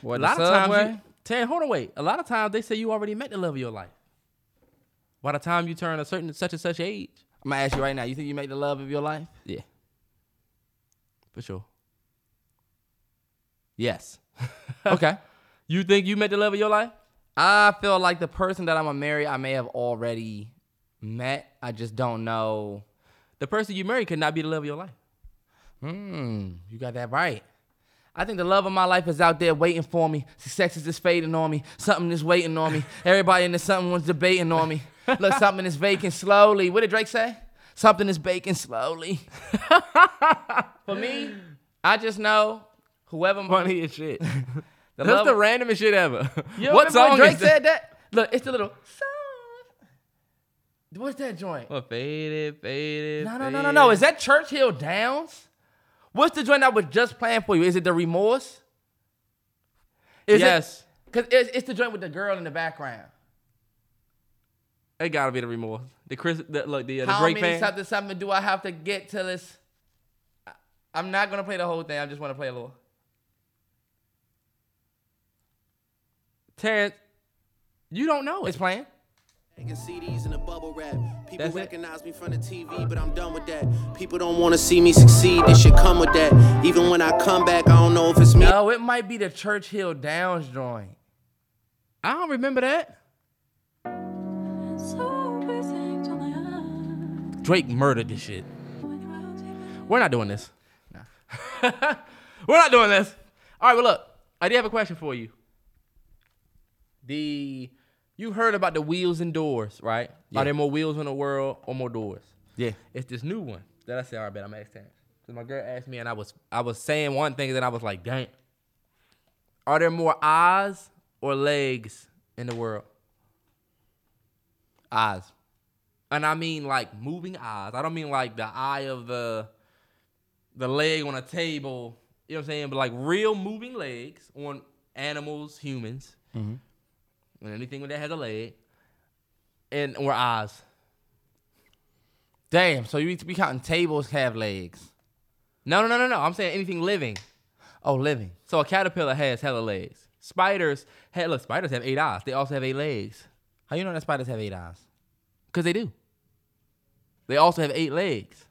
Or A lot of times, you, Tan, hold on, wait. A lot of times they say you already met the love of your life. By the time you turn a certain such and such age. I'm gonna ask you right now. You think you make the love of your life? Yeah. For sure. Yes. Okay. You think you met the love of your life? I feel like the person that I'm gonna marry, I may have already met. I just don't know. The person you marry could not be the love of your life. Hmm, you got that right. I think the love of my life is out there waiting for me. Success is just fading on me. Something is waiting on me. Everybody in the something was debating on me. Look, something is baking slowly. What did Drake say? Something is baking slowly. for me, I just know whoever money as shit. the That's love the randomest shit ever. You what song Drake is that? said that? Look, it's the little. What's that joint? Well, faded, faded. No, no, no, no, no. Is that Churchill Downs? What's the joint I was just playing for you? Is it the Remorse? Is yes. Because it's, it's the joint with the girl in the background. It gotta be the remorse. The Chris, the, look, the, uh, the How Drake many fan. something something do I have to get till it's? I- I'm not gonna play the whole thing. I just want to play a little. Terrence, you don't know it. It's playing. Making CDs in a bubble wrap. People That's it? recognize me from the TV, but I'm done with that. People don't want to see me succeed. This should come with that. Even when I come back, I don't know if it's me. No, it might be the Churchill Downs joint. I don't remember that. Drake murdered this shit. We're not doing this. We're not doing this. All right, well, look, I did have a question for you. The you heard about the wheels and doors, right? Yeah. Are there more wheels in the world or more doors? Yeah. It's this new one that I said, all right, bet I'm asking. Because my girl asked me, and I was I was saying one thing, and then I was like, dang. Are there more eyes or legs in the world? Eyes. And I mean like moving eyes. I don't mean like the eye of the the leg on a table. You know what I'm saying? But like real moving legs on animals, humans, mm-hmm. And anything that has a leg, and or eyes. Damn. So you be counting tables have legs. No, no, no, no, no. I'm saying anything living. Oh, living. So a caterpillar has hella legs. Spiders, look, spiders have eight eyes. They also have eight legs. How you know that spiders have eight eyes? Because they do. They also have eight legs.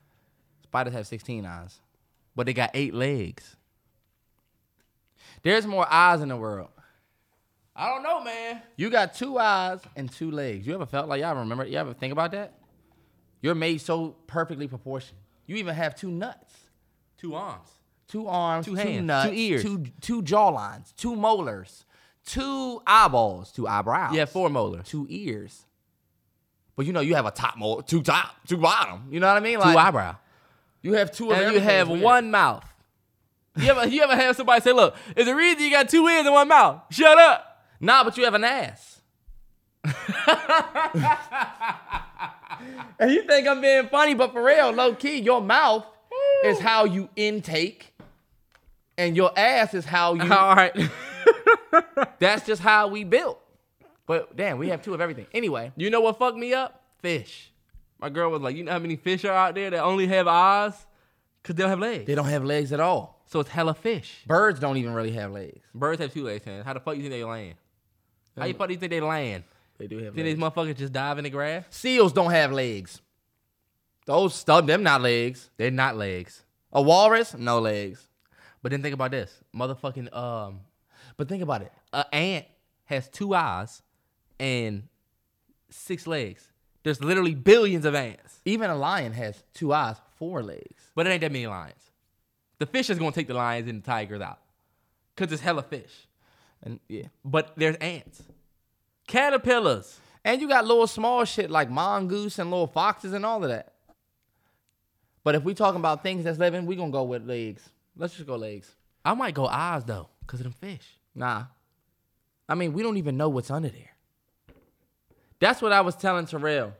Spiders have 16 eyes. But they got eight legs. There's more eyes in the world. I don't know, man. You got two eyes and two legs. You ever felt like y'all remember? You ever think about that? You're made so perfectly proportioned. You even have two nuts, Two arms. two arms, Two two, hands, two nuts, ears. two two jawlines, two molars, two eyeballs, two eyebrows. Yeah, four molars. two ears. But you know you have a top molar, two top, two bottom. You know what I mean? Like, Two eyebrow. You have two And you have one mouth. You ever, you ever have somebody say, look, there's a reason you got two ears and one mouth. Shut up. Nah, but you have an ass. and you think I'm being funny, but for real, low key, your mouth is how you intake, and your ass is how you. All right. That's just how we built. But damn, we have two of everything. Anyway, you know what fucked me up? Fish. My girl was like, you know how many fish are out there that only have eyes? Cause they don't have legs. They don't have legs at all. So it's hella fish. Birds don't even really have legs. Birds have two legs, man. How the fuck you think they land? How you fuck do you think they land? They do have Think these motherfuckers just dive in the grass? Seals don't have legs. Those stub them not legs. They're not legs. A walrus, no legs. But then think about this. Motherfucking um But think about it. a ant has two eyes and six legs. There's literally billions of ants. Even a lion has two eyes, four legs. But it ain't that many lions. The fish is gonna take the lions and the tigers out. Cause it's hella fish. And yeah. But there's ants. Caterpillars. And you got little small shit like mongoose and little foxes and all of that. But if we talking about things that's living, we gonna go with legs. Let's just go legs. I might go eyes though, because of them fish. Nah. I mean, we don't even know what's under there. That's what I was telling Terrell.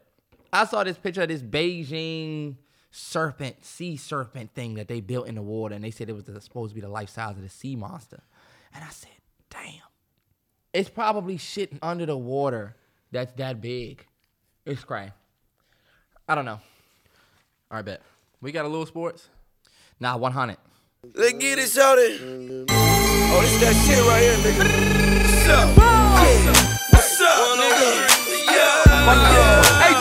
I saw this picture of this Beijing serpent, sea serpent thing that they built in the water, and they said it was supposed to be the life size of the sea monster. And I said, damn. It's probably shit under the water that's that big. It's crazy. I don't know. All right, bet. We got a little sports. Nah, 100. Let's get it started. Oh, this that shit right here, nigga. What's up? What's up, nigga? Yeah. Hey,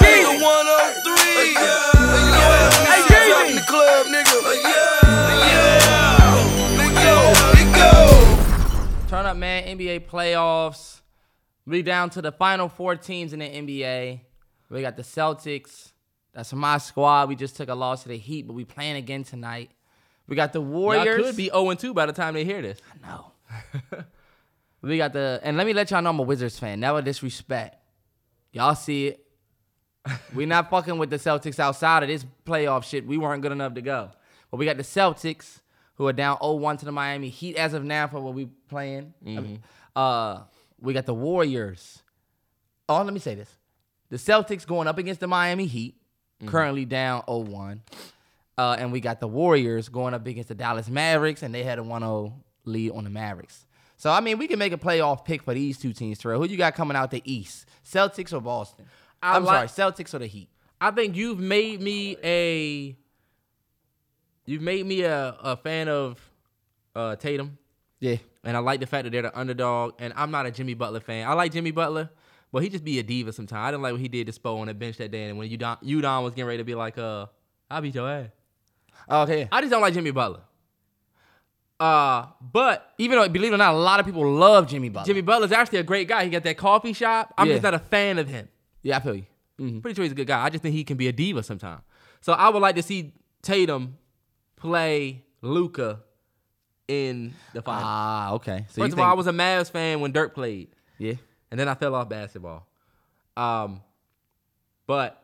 Turn up, man. NBA playoffs. We down to the final four teams in the NBA. We got the Celtics. That's my squad. We just took a loss to the Heat, but we playing again tonight. We got the Warriors. Y'all could be 0 2 by the time they hear this. No. we got the and let me let y'all know I'm a Wizards fan. Never disrespect. Y'all see it. we not fucking with the Celtics outside of this playoff shit. We weren't good enough to go. But we got the Celtics who are down 0-1 to the Miami Heat as of now for what we playing. Uh we got the Warriors. Oh, let me say this. The Celtics going up against the Miami Heat, currently down 0-1. Uh, and we got the Warriors going up against the Dallas Mavericks, and they had a 1-0 lead on the Mavericks. So I mean, we can make a playoff pick for these two teams, Terrell. Who you got coming out the East? Celtics or Boston? I I'm like- sorry, Celtics or the Heat? I think you've made me a you've made me a, a fan of uh, Tatum. Yeah. And I like the fact that they're the underdog. And I'm not a Jimmy Butler fan. I like Jimmy Butler, but he just be a diva sometimes. I didn't like what he did to Spo on the bench that day. And when Udon, Udon was getting ready to be like, uh, I'll beat your ass. Okay. I just don't like Jimmy Butler. Uh, but Even though, believe it or not, a lot of people love Jimmy Butler. Jimmy Butler's actually a great guy. He got that coffee shop. I'm Yeah. just not a fan of him. Yeah, I feel you. Mhm. Pretty sure he's a good guy. I just think he can be a diva sometimes. So I would like to see Tatum play Luka in the finals. Ah, okay. So First of all, I was a Mavs fan when Dirk played, yeah. and then I fell off basketball. Um, but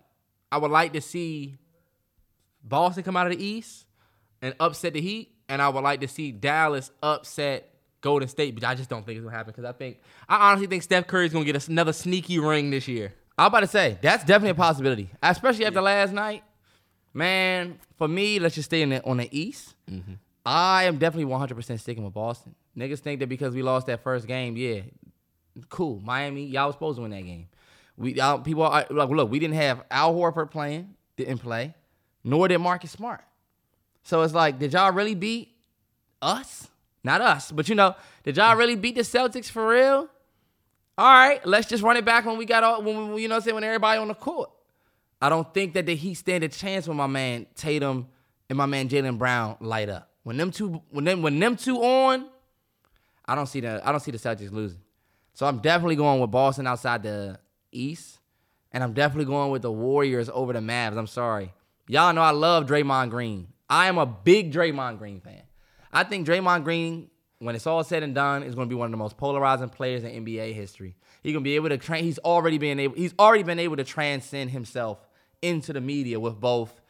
I would like to see Boston come out of the East and upset the Heat, and I would like to see Dallas upset Golden State, but I just don't think it's gonna happen because I think I honestly think Steph Curry's gonna get another sneaky ring this year. I'm about to say that's definitely a possibility, especially after last night. Man, for me, let's just stay in the, on the East. Mm-hmm. I am definitely 100% sticking with Boston. Niggas think that because we lost that first game, yeah, cool. Miami, y'all was supposed to win that game. We y'all, people are like, look, we didn't have Al Horford playing, didn't play, nor did Marcus Smart. So it's like, did y'all really beat us? Not us, but you know, did y'all really beat the Celtics for real? All right, let's just run it back when we got all when we- you know what I'm saying when everybody on the court. I don't think that the Heat stand a chance when my man Tatum and my man Jaylen Brown light up. When them two when them when them two on, I don't see the I don't see the Celtics losing. So I'm definitely going with Boston outside the East, and I'm definitely going with the Warriors over the Mavs. I'm sorry, y'all know I love Draymond Green. I am a big Draymond Green fan. I think Draymond Green, when it's all said and done, is going to be one of the most polarizing players in NBA history. He's going to be able to train. He's already been able. He's already been able to transcend himself into the media with both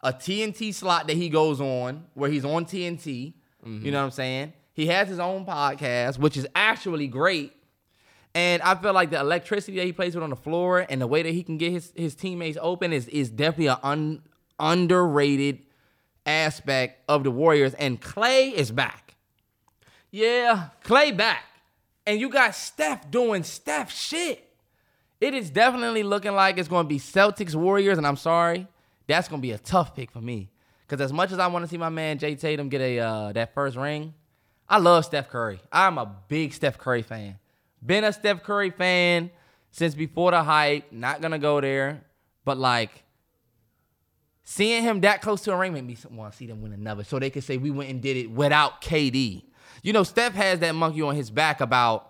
a TNT slot that he goes on, where he's on TNT. You mm-hmm. know what I'm saying? He has his own podcast, which is actually great. And I feel like the electricity that he plays with on the floor and the way that he can get his, his teammates open is is definitely an un, underrated aspect of the Warriors. And Clay is back. Yeah, Clay back. And you got Steph doing Steph shit. It is definitely looking like it's going to be Celtics Warriors, and I'm sorry, that's going to be a tough pick for me. Because as much as I want to see my man Jay Tatum get a uh, that first ring, I love Steph Curry. I'm a big Steph Curry fan. Been a Steph Curry fan since before the hype. Not gonna go there, but like seeing him that close to a ring made me want to see them win another, so they could say we went and did it without KD. You know, Steph has that monkey on his back about,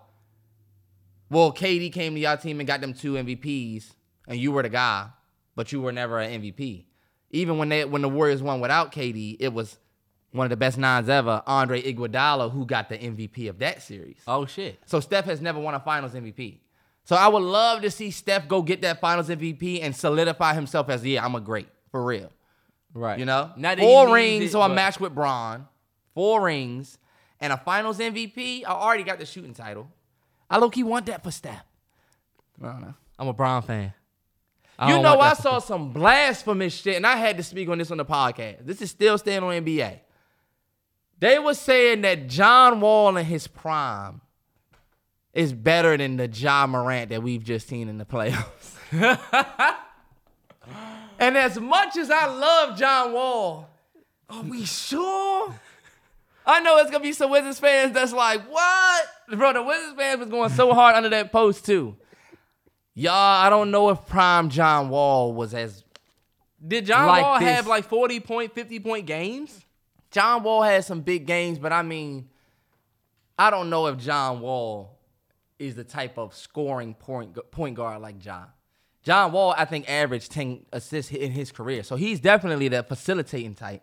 well, KD came to your team and got them two MVPs, and you were the guy, but you were never an MVP. Even when they when the Warriors won without KD, it was one of the best nines ever, Andre Iguodala, who got the MVP of that series. Oh shit. So Steph has never won a Finals MVP. So I would love to see Steph go get that Finals MVP and solidify himself as yeah, I'm a great for real. Right. You know, four rings, it, so I but- match with Bron. Four rings and a Finals MVP. I already got the shooting title. I low key want that for Steph. I don't know. I'm a Brown fan. I You know, I saw some blasphemous shit, and I had to speak on this on the podcast. This is still staying on NBA. They were saying that John Wall in his prime is better than the John Morant that we've just seen in the playoffs. and as much as I love John Wall, are we sure? I know it's gonna be some Wizards fans that's like, what? Bro, the Wizards fans was going so hard under that post too. Y'all, I don't know if prime John Wall was as Did John like Wall this. have like 40 point, 50 point games? John Wall had some big games, but I mean, I don't know if John Wall is the type of scoring point point guard like John. John Wall, I think, averaged 10 assists in his career. So he's definitely the facilitating type.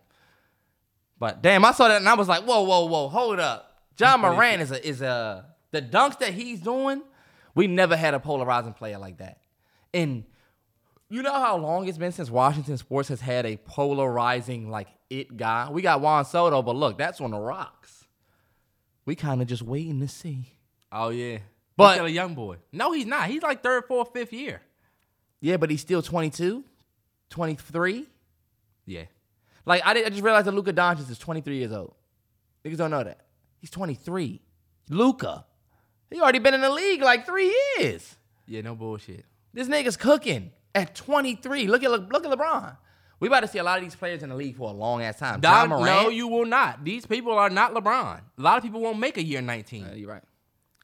But damn, I saw that and I was like, whoa, whoa, whoa, hold up. John Moran is a is a the dunks that he's doing, we never had a polarizing player like that. And you know how long it's been since Washington sports has had a polarizing like it guy? We got Juan Soto, but look, that's on the rocks. We kind of just waiting to see. Oh yeah. But- still a young boy. No, he's not. He's like third, fourth, fifth year. Yeah, but he's still 22, 23. Yeah. Like I, did, I just realized that Luka Doncic is 23 years old. Niggas don't know that. He's 23. Luka, he already been in the league like three years. Yeah, no bullshit. This nigga's cooking at 23. Look at look at LeBron. We about to see a lot of these players in the league for a long ass time. John Don, Morant. no, you will not. These people are not LeBron. A lot of people won't make a year 19. you're right.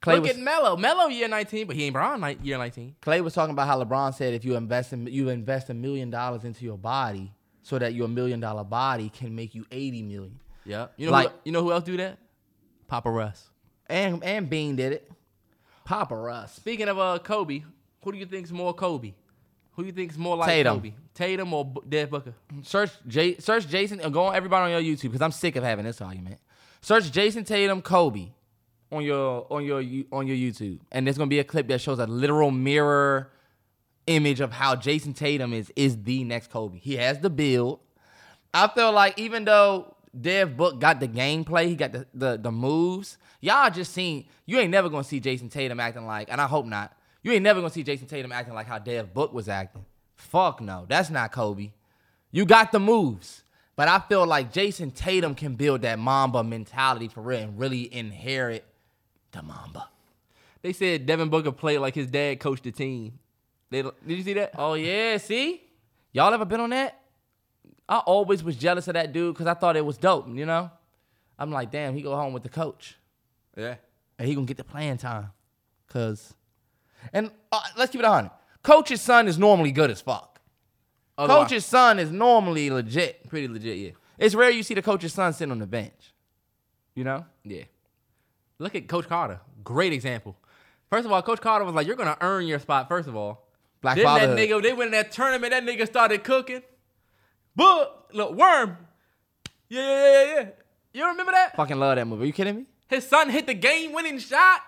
Clay Look was, at Melo. Melo year 19, but he ain't Brown ni- year 19. Clay was talking about how LeBron said if you invest in, you invest a million dollars into your body so that your million dollar body can make you 80 million. Yeah. You know Like- who, you know who else do that? Papa Russ. And and Bean did it. Papa Russ. Speaking of uh Kobe, who do you think's more Kobe? Who do you think's more like Tatum. Kobe? Tatum or B- Dev Booker? Search J, search Jayson. uh, Go on everybody on your YouTube because I'm sick of having this argument. Search Jayson Tatum Kobe on your on your on your YouTube, and there's gonna be a clip that shows a literal mirror image of how Jayson Tatum is is the next Kobe. He has the build. I feel like even though Dev Book got the gameplay, he got the, the the moves. Y'all just seen you ain't never gonna see Jayson Tatum acting like, and I hope not. You ain't never gonna see Jayson Tatum acting like how Dev Book was acting. Fuck no, that's not Kobe. You got the moves, but I feel like Jayson Tatum can build that Mamba mentality for real and really inherit the Mamba. They said Devin Booker played like his dad coached the team. They, did you see that? Oh yeah, see, y'all ever been on that? I always was jealous of that dude because I thought it was dope. You know, I'm like, damn, he go home with the coach. Yeah. and he gonna get the playing time. Cause, and uh, let's keep it on. Coach's son is normally good as fuck. Otherwise- Coach's son is normally legit. Pretty legit, yeah. It's rare you see the coach's son sitting on the bench. You know? Yeah. Look at Coach Carter. Great example. First of all, Coach Carter was like, "You're gonna earn your spot." First of all, Black then that nigga, they went in that tournament. That nigga started cooking. But look, worm. Yeah, yeah, yeah, yeah. You remember that? Fucking love that movie. Are you kidding me? His son hit the game-winning shot.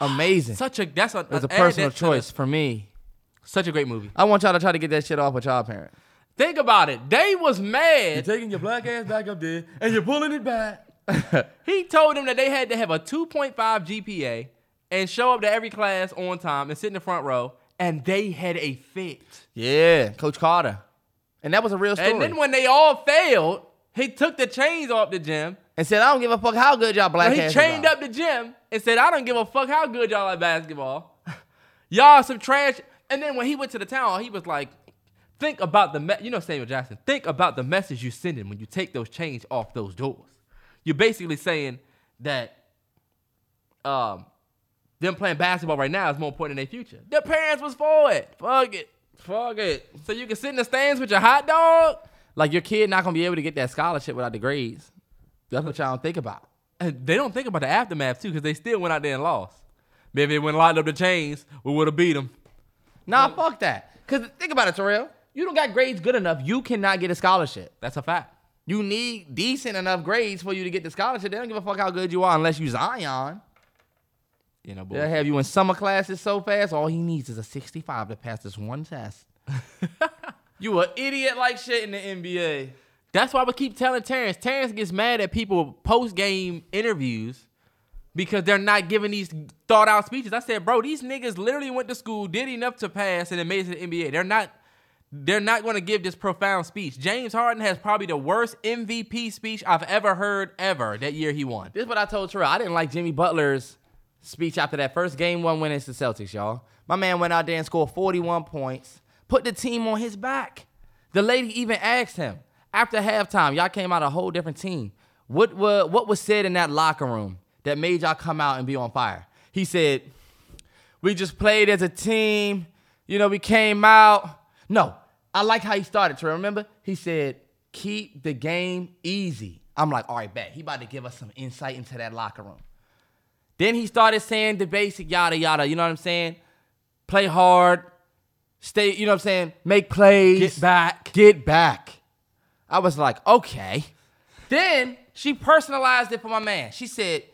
Amazing. Such a that's a, it was a add personal that to choice for me. Such a great movie. I want y'all to try to get that shit off with y'all parents. Think about it. They was mad. taking your black ass back up there and you're pulling it back. He told them that they had to have a 2.5 GPA and show up to every class on time and sit in the front row, and they had a fit. Yeah, Coach Carter. And that was a real story. And then when they all failed, he took the chains off the gym. and said, I don't give a fuck how good y'all black And he chained are." up the gym and said, I don't give a fuck how good y'all at basketball. Y'all some trash. And then when he went to the town hall, he was like, think about the, me- you know Samuel Jackson, think about the message you're sending when you take those chains off those doors. You're basically saying that um, them playing basketball right now is more important than their future. Their parents was for it. Fuck it. Fuck it. So you can sit in the stands with your hot dog? Like your kid not gonna be able to get that scholarship without the grades. That's what y'all don't think about. And they don't think about the aftermath too, because they still went out there and lost. Maybe they went and locked up the chains, we would have beat them. Nah, fuck that. Cause think about it, Terrell. You don't got grades good enough. You cannot get a scholarship. That's a fact. You need decent enough grades for you to get the scholarship. They don't give a fuck how good you are unless you Zion. You know, They'll have you in summer classes so fast. All he needs is a 65 to pass this one test. you an idiot like shit in the NBA. That's why we keep telling Terrence. Terrence gets mad at people post game interviews because they're not giving these thought out speeches. I said, bro, these niggas literally went to school, did enough to pass, and then made it to the NBA. They're not. They're not going to give this profound speech. James Harden has probably the worst MVP speech I've ever heard ever that year he won. This is what I told Terrell. I didn't like Jimmy Butler's speech after that first game one win against the Celtics, y'all. My man went out there and scored 41 points, put the team on his back. The lady even asked him after halftime, y'all came out a whole different team. What, what, what was said in that locker room that made y'all come out and be on fire? He said, We just played as a team. You know, we came out. No, I like how he started, To Remember? He said, Keep the game easy. I'm like, All right, bet. He about to give us some insight into that locker room. Then he started saying the basic yada yada. You know what I'm saying? Play hard, stay. You know what I'm saying? Make plays. Get back. Get back. I was like, okay. Then she personalized it for my man. She said,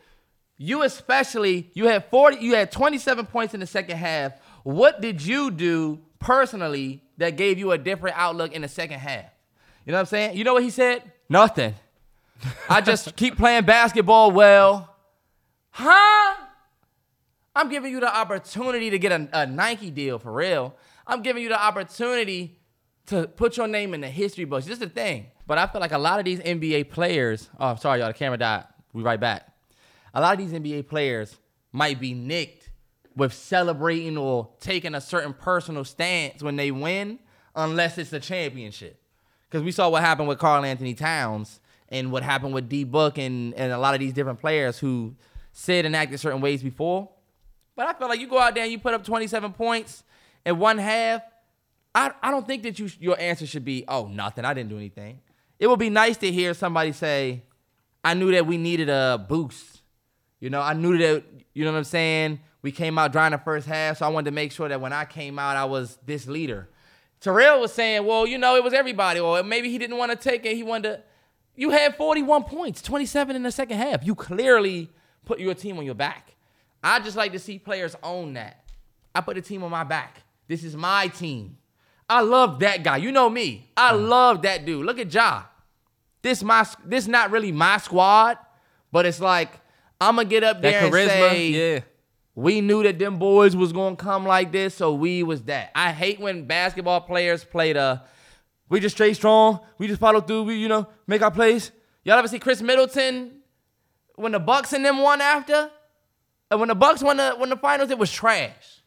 "You especially, you had 40, you had 27 points in the second half. What did you do personally that gave you a different outlook in the second half?" You know what I'm saying? You know what he said? Nothing. I just keep playing basketball well. Huh? I'm giving you the opportunity to get a, a Nike deal for real. I'm giving you the opportunity to put your name in the history books. Just the thing. But I feel like a lot of these NBA players, oh, sorry, y'all, the camera died. We right back. A lot of these NBA players might be nicked with celebrating or taking a certain personal stance when they win, unless it's a championship. Because we saw what happened with Karl-Anthony Towns and what happened with D Book and, and a lot of these different players who said and acted certain ways before. But I feel like you go out there and you put up 27 points in one half. I, I don't think that you your answer should be, oh, nothing. I didn't do anything. It would be nice to hear somebody say, I knew that we needed a boost. You know, I knew that, you know what I'm saying? We came out dry in the first half, so I wanted to make sure that when I came out, I was this leader. Terrell was saying, well, you know, it was everybody, or maybe he didn't want to take it. He wanted to. You had 41 points, 27 in the second half. You clearly put your team on your back. I just like to see players own that. I put the team on my back. This is my team. I love that guy. You know me. I mm. love that dude. Look at Ja. This my this not really my squad, but it's like I'm gonna get up That there and charisma, say, yeah. we knew that them boys was gonna come like this, so we was that. I hate when basketball players play the we just stay strong, we just follow through, we you know make our plays. Y'all ever see Khris Middleton when the Bucks and them won after? When the Bucks won the when the finals, it was trash.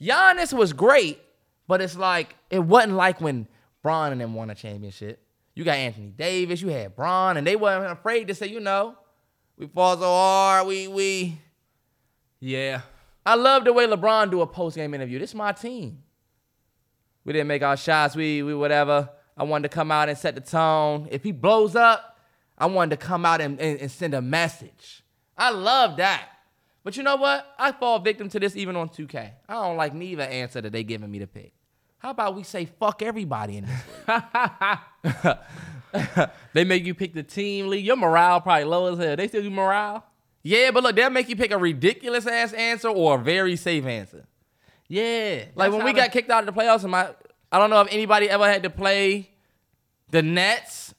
Giannis was great, but it's like it wasn't like when Bron and them won a championship. You got Anthony Davis, you had Bron, and they weren't afraid to say, you know, we fall so hard, we we. Yeah. I love the way LeBron do a post game interview. This is my team. We didn't make our shots. We we whatever. I wanted to come out and set the tone. If he blows up, I wanted to come out and, and, and send a message. I love that. But you know what? I fall victim to this even on 2K. I don't like neither answer that they giving me to pick. How about we say fuck everybody in this? league? They make you pick the team league. Your morale probably low as hell. They still do morale? yeah, but look, they'll make you pick a ridiculous ass answer or a very safe answer. Yeah. Like when we got kicked out of the playoffs, and my I don't know if anybody ever had to play the Nets.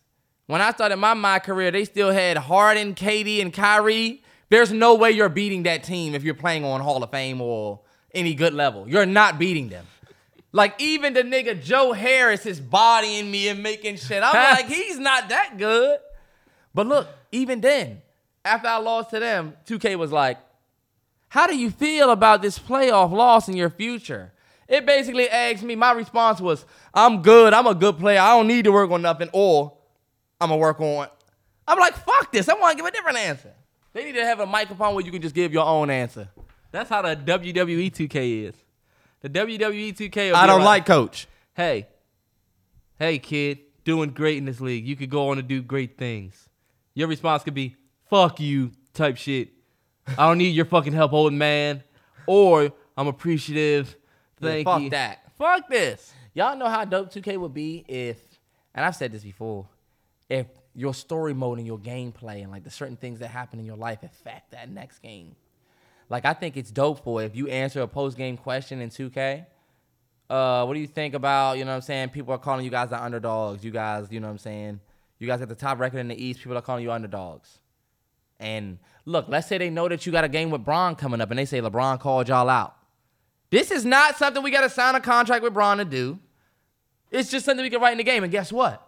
When I started my my career, they still had Harden, KD, and Kyrie. There's no way you're beating that team if you're playing on Hall of Fame or any good level. You're not beating them. Like even the nigga Joe Harris is bodying me and making shit. I'm like, he's not that good. But look, even then, after I lost to them, 2K was like, How do you feel about this playoff loss in your future? It basically asked me, my response was, I'm good. I'm a good player. I don't need to work on nothing, or I'm to work on. I'm like, fuck this. I want to give a different answer. They need to have a microphone where you can just give your own answer. That's how the WWE 2K is. The WWE 2K. will I don't like, like coach. Hey, hey, kid, doing great in this league. You could go on to do great things. Your response could be, fuck you, type shit. I don't need your fucking help, old man. Or, I'm appreciative. Thank fuck you. that. Fuck this. Y'all know how dope 2K would be if, and I've said this before, if your story mode and your gameplay and like the certain things that happen in your life affect that next game. Like I think it's dope for if you answer a post game question in 2K. Uh, what do you think about, you know what I'm saying? People are calling you guys the underdogs. You guys, you know what I'm saying? You guys got the top record in the East. People are calling you underdogs. And look, let's say they know that you got a game with Bron coming up and they say LeBron called y'all out. This is not something we got to sign a contract with Bron to do. It's just something we can write in the game. And guess what?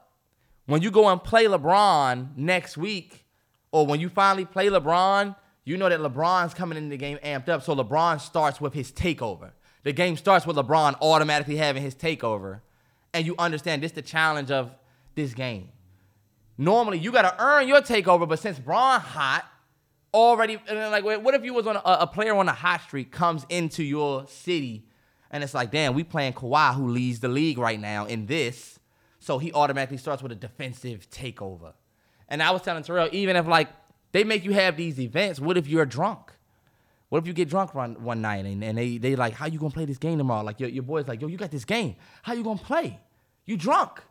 When you go and play LeBron next week, or when you finally play LeBron, you know that LeBron's coming into the game amped up. So LeBron starts with his takeover. The game starts with LeBron automatically having his takeover. And you understand this is the challenge of this game. Normally, you got to earn your takeover, but since Bron hot, already, like, what if you was on a, a player on a hot streak comes into your city, and it's like, damn, we playing Kawhi, who leads the league right now in this, so he automatically starts with a defensive takeover. And I was telling Terrell, even if like they make you have these events, what if you're drunk? What if you get drunk one, one night and, and they they like, how you gonna play this game tomorrow? Like your, your boy's like, yo, you got this game. How you gonna play? You drunk.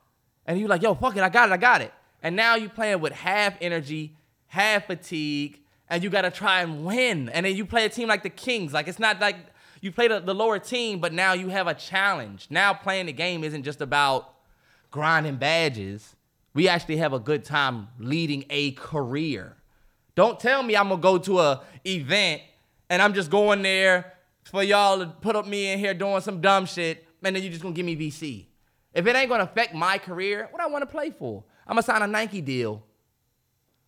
And you like, yo, fuck it, I got it, I got it. And now you playing with half energy, half fatigue, and you gotta try and win. And then you play a team like the Kings. Like it's not like you play the, the lower team, but now you have a challenge. Now playing the game isn't just about grinding badges. We actually have a good time leading a career. Don't tell me I'm gonna go to a event and I'm just going there for y'all to put up me in here doing some dumb shit, and then you're just gonna give me VC. If it ain't gonna affect my career, what I wanna play for? I'm gonna sign a Nike deal.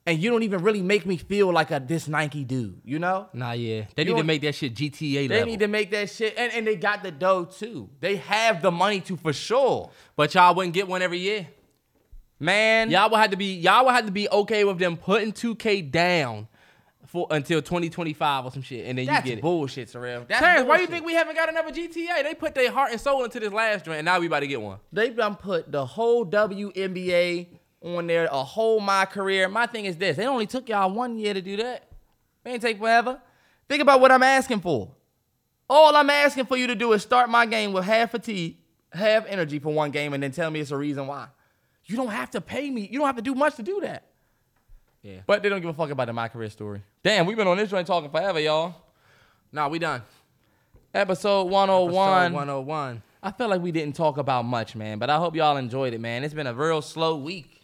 And you don't even really make me feel like a this Nike dude, you know? Nah, yeah. They You need to make that shit GTA They level. need to make that shit, and, and they got the dough too. They have the money to for sure. but y'all wouldn't get one every year. Man, Y'all would have to be y'all would have to be okay with them putting 2K down for until 2025 or some shit, and then that's you get it. bullshit, Terrell. That's Terrence, why you think we haven't got another GTA? They put their heart and soul into this last joint, and now we about to get one. they done put the whole WNBA on there, a whole my career. My thing is this: they only took y'all one year to do that. It ain't take forever. Think about what I'm asking for. All I'm asking for you to do is start my game with half fatigue, half energy for one game, and then tell me it's a reason why. You don't have to pay me. You don't have to do much to do that. Yeah. But they don't give a fuck about the my career story. Damn, we've been on this joint talking forever, y'all. Nah, we done. Episode 101. Episode 101. I feel like we didn't talk about much, man, but I hope y'all enjoyed it, man. It's been a real slow week.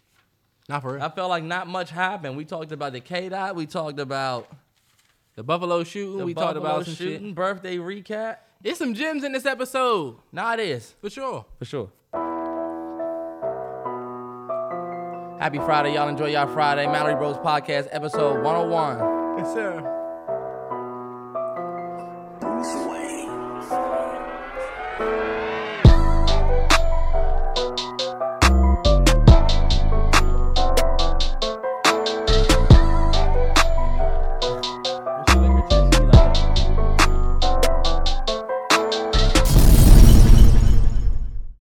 Not for real. I felt like not much happened. We talked about the K dot. We talked about the Buffalo shooting. the we talked about some shooting. shit. Birthday recap. There's some gems in this episode Nah, it is for sure. for sure. Happy Friday, y'all. Enjoy y'all Friday. Mallory Bros Podcast, episode 101. Yes, sir.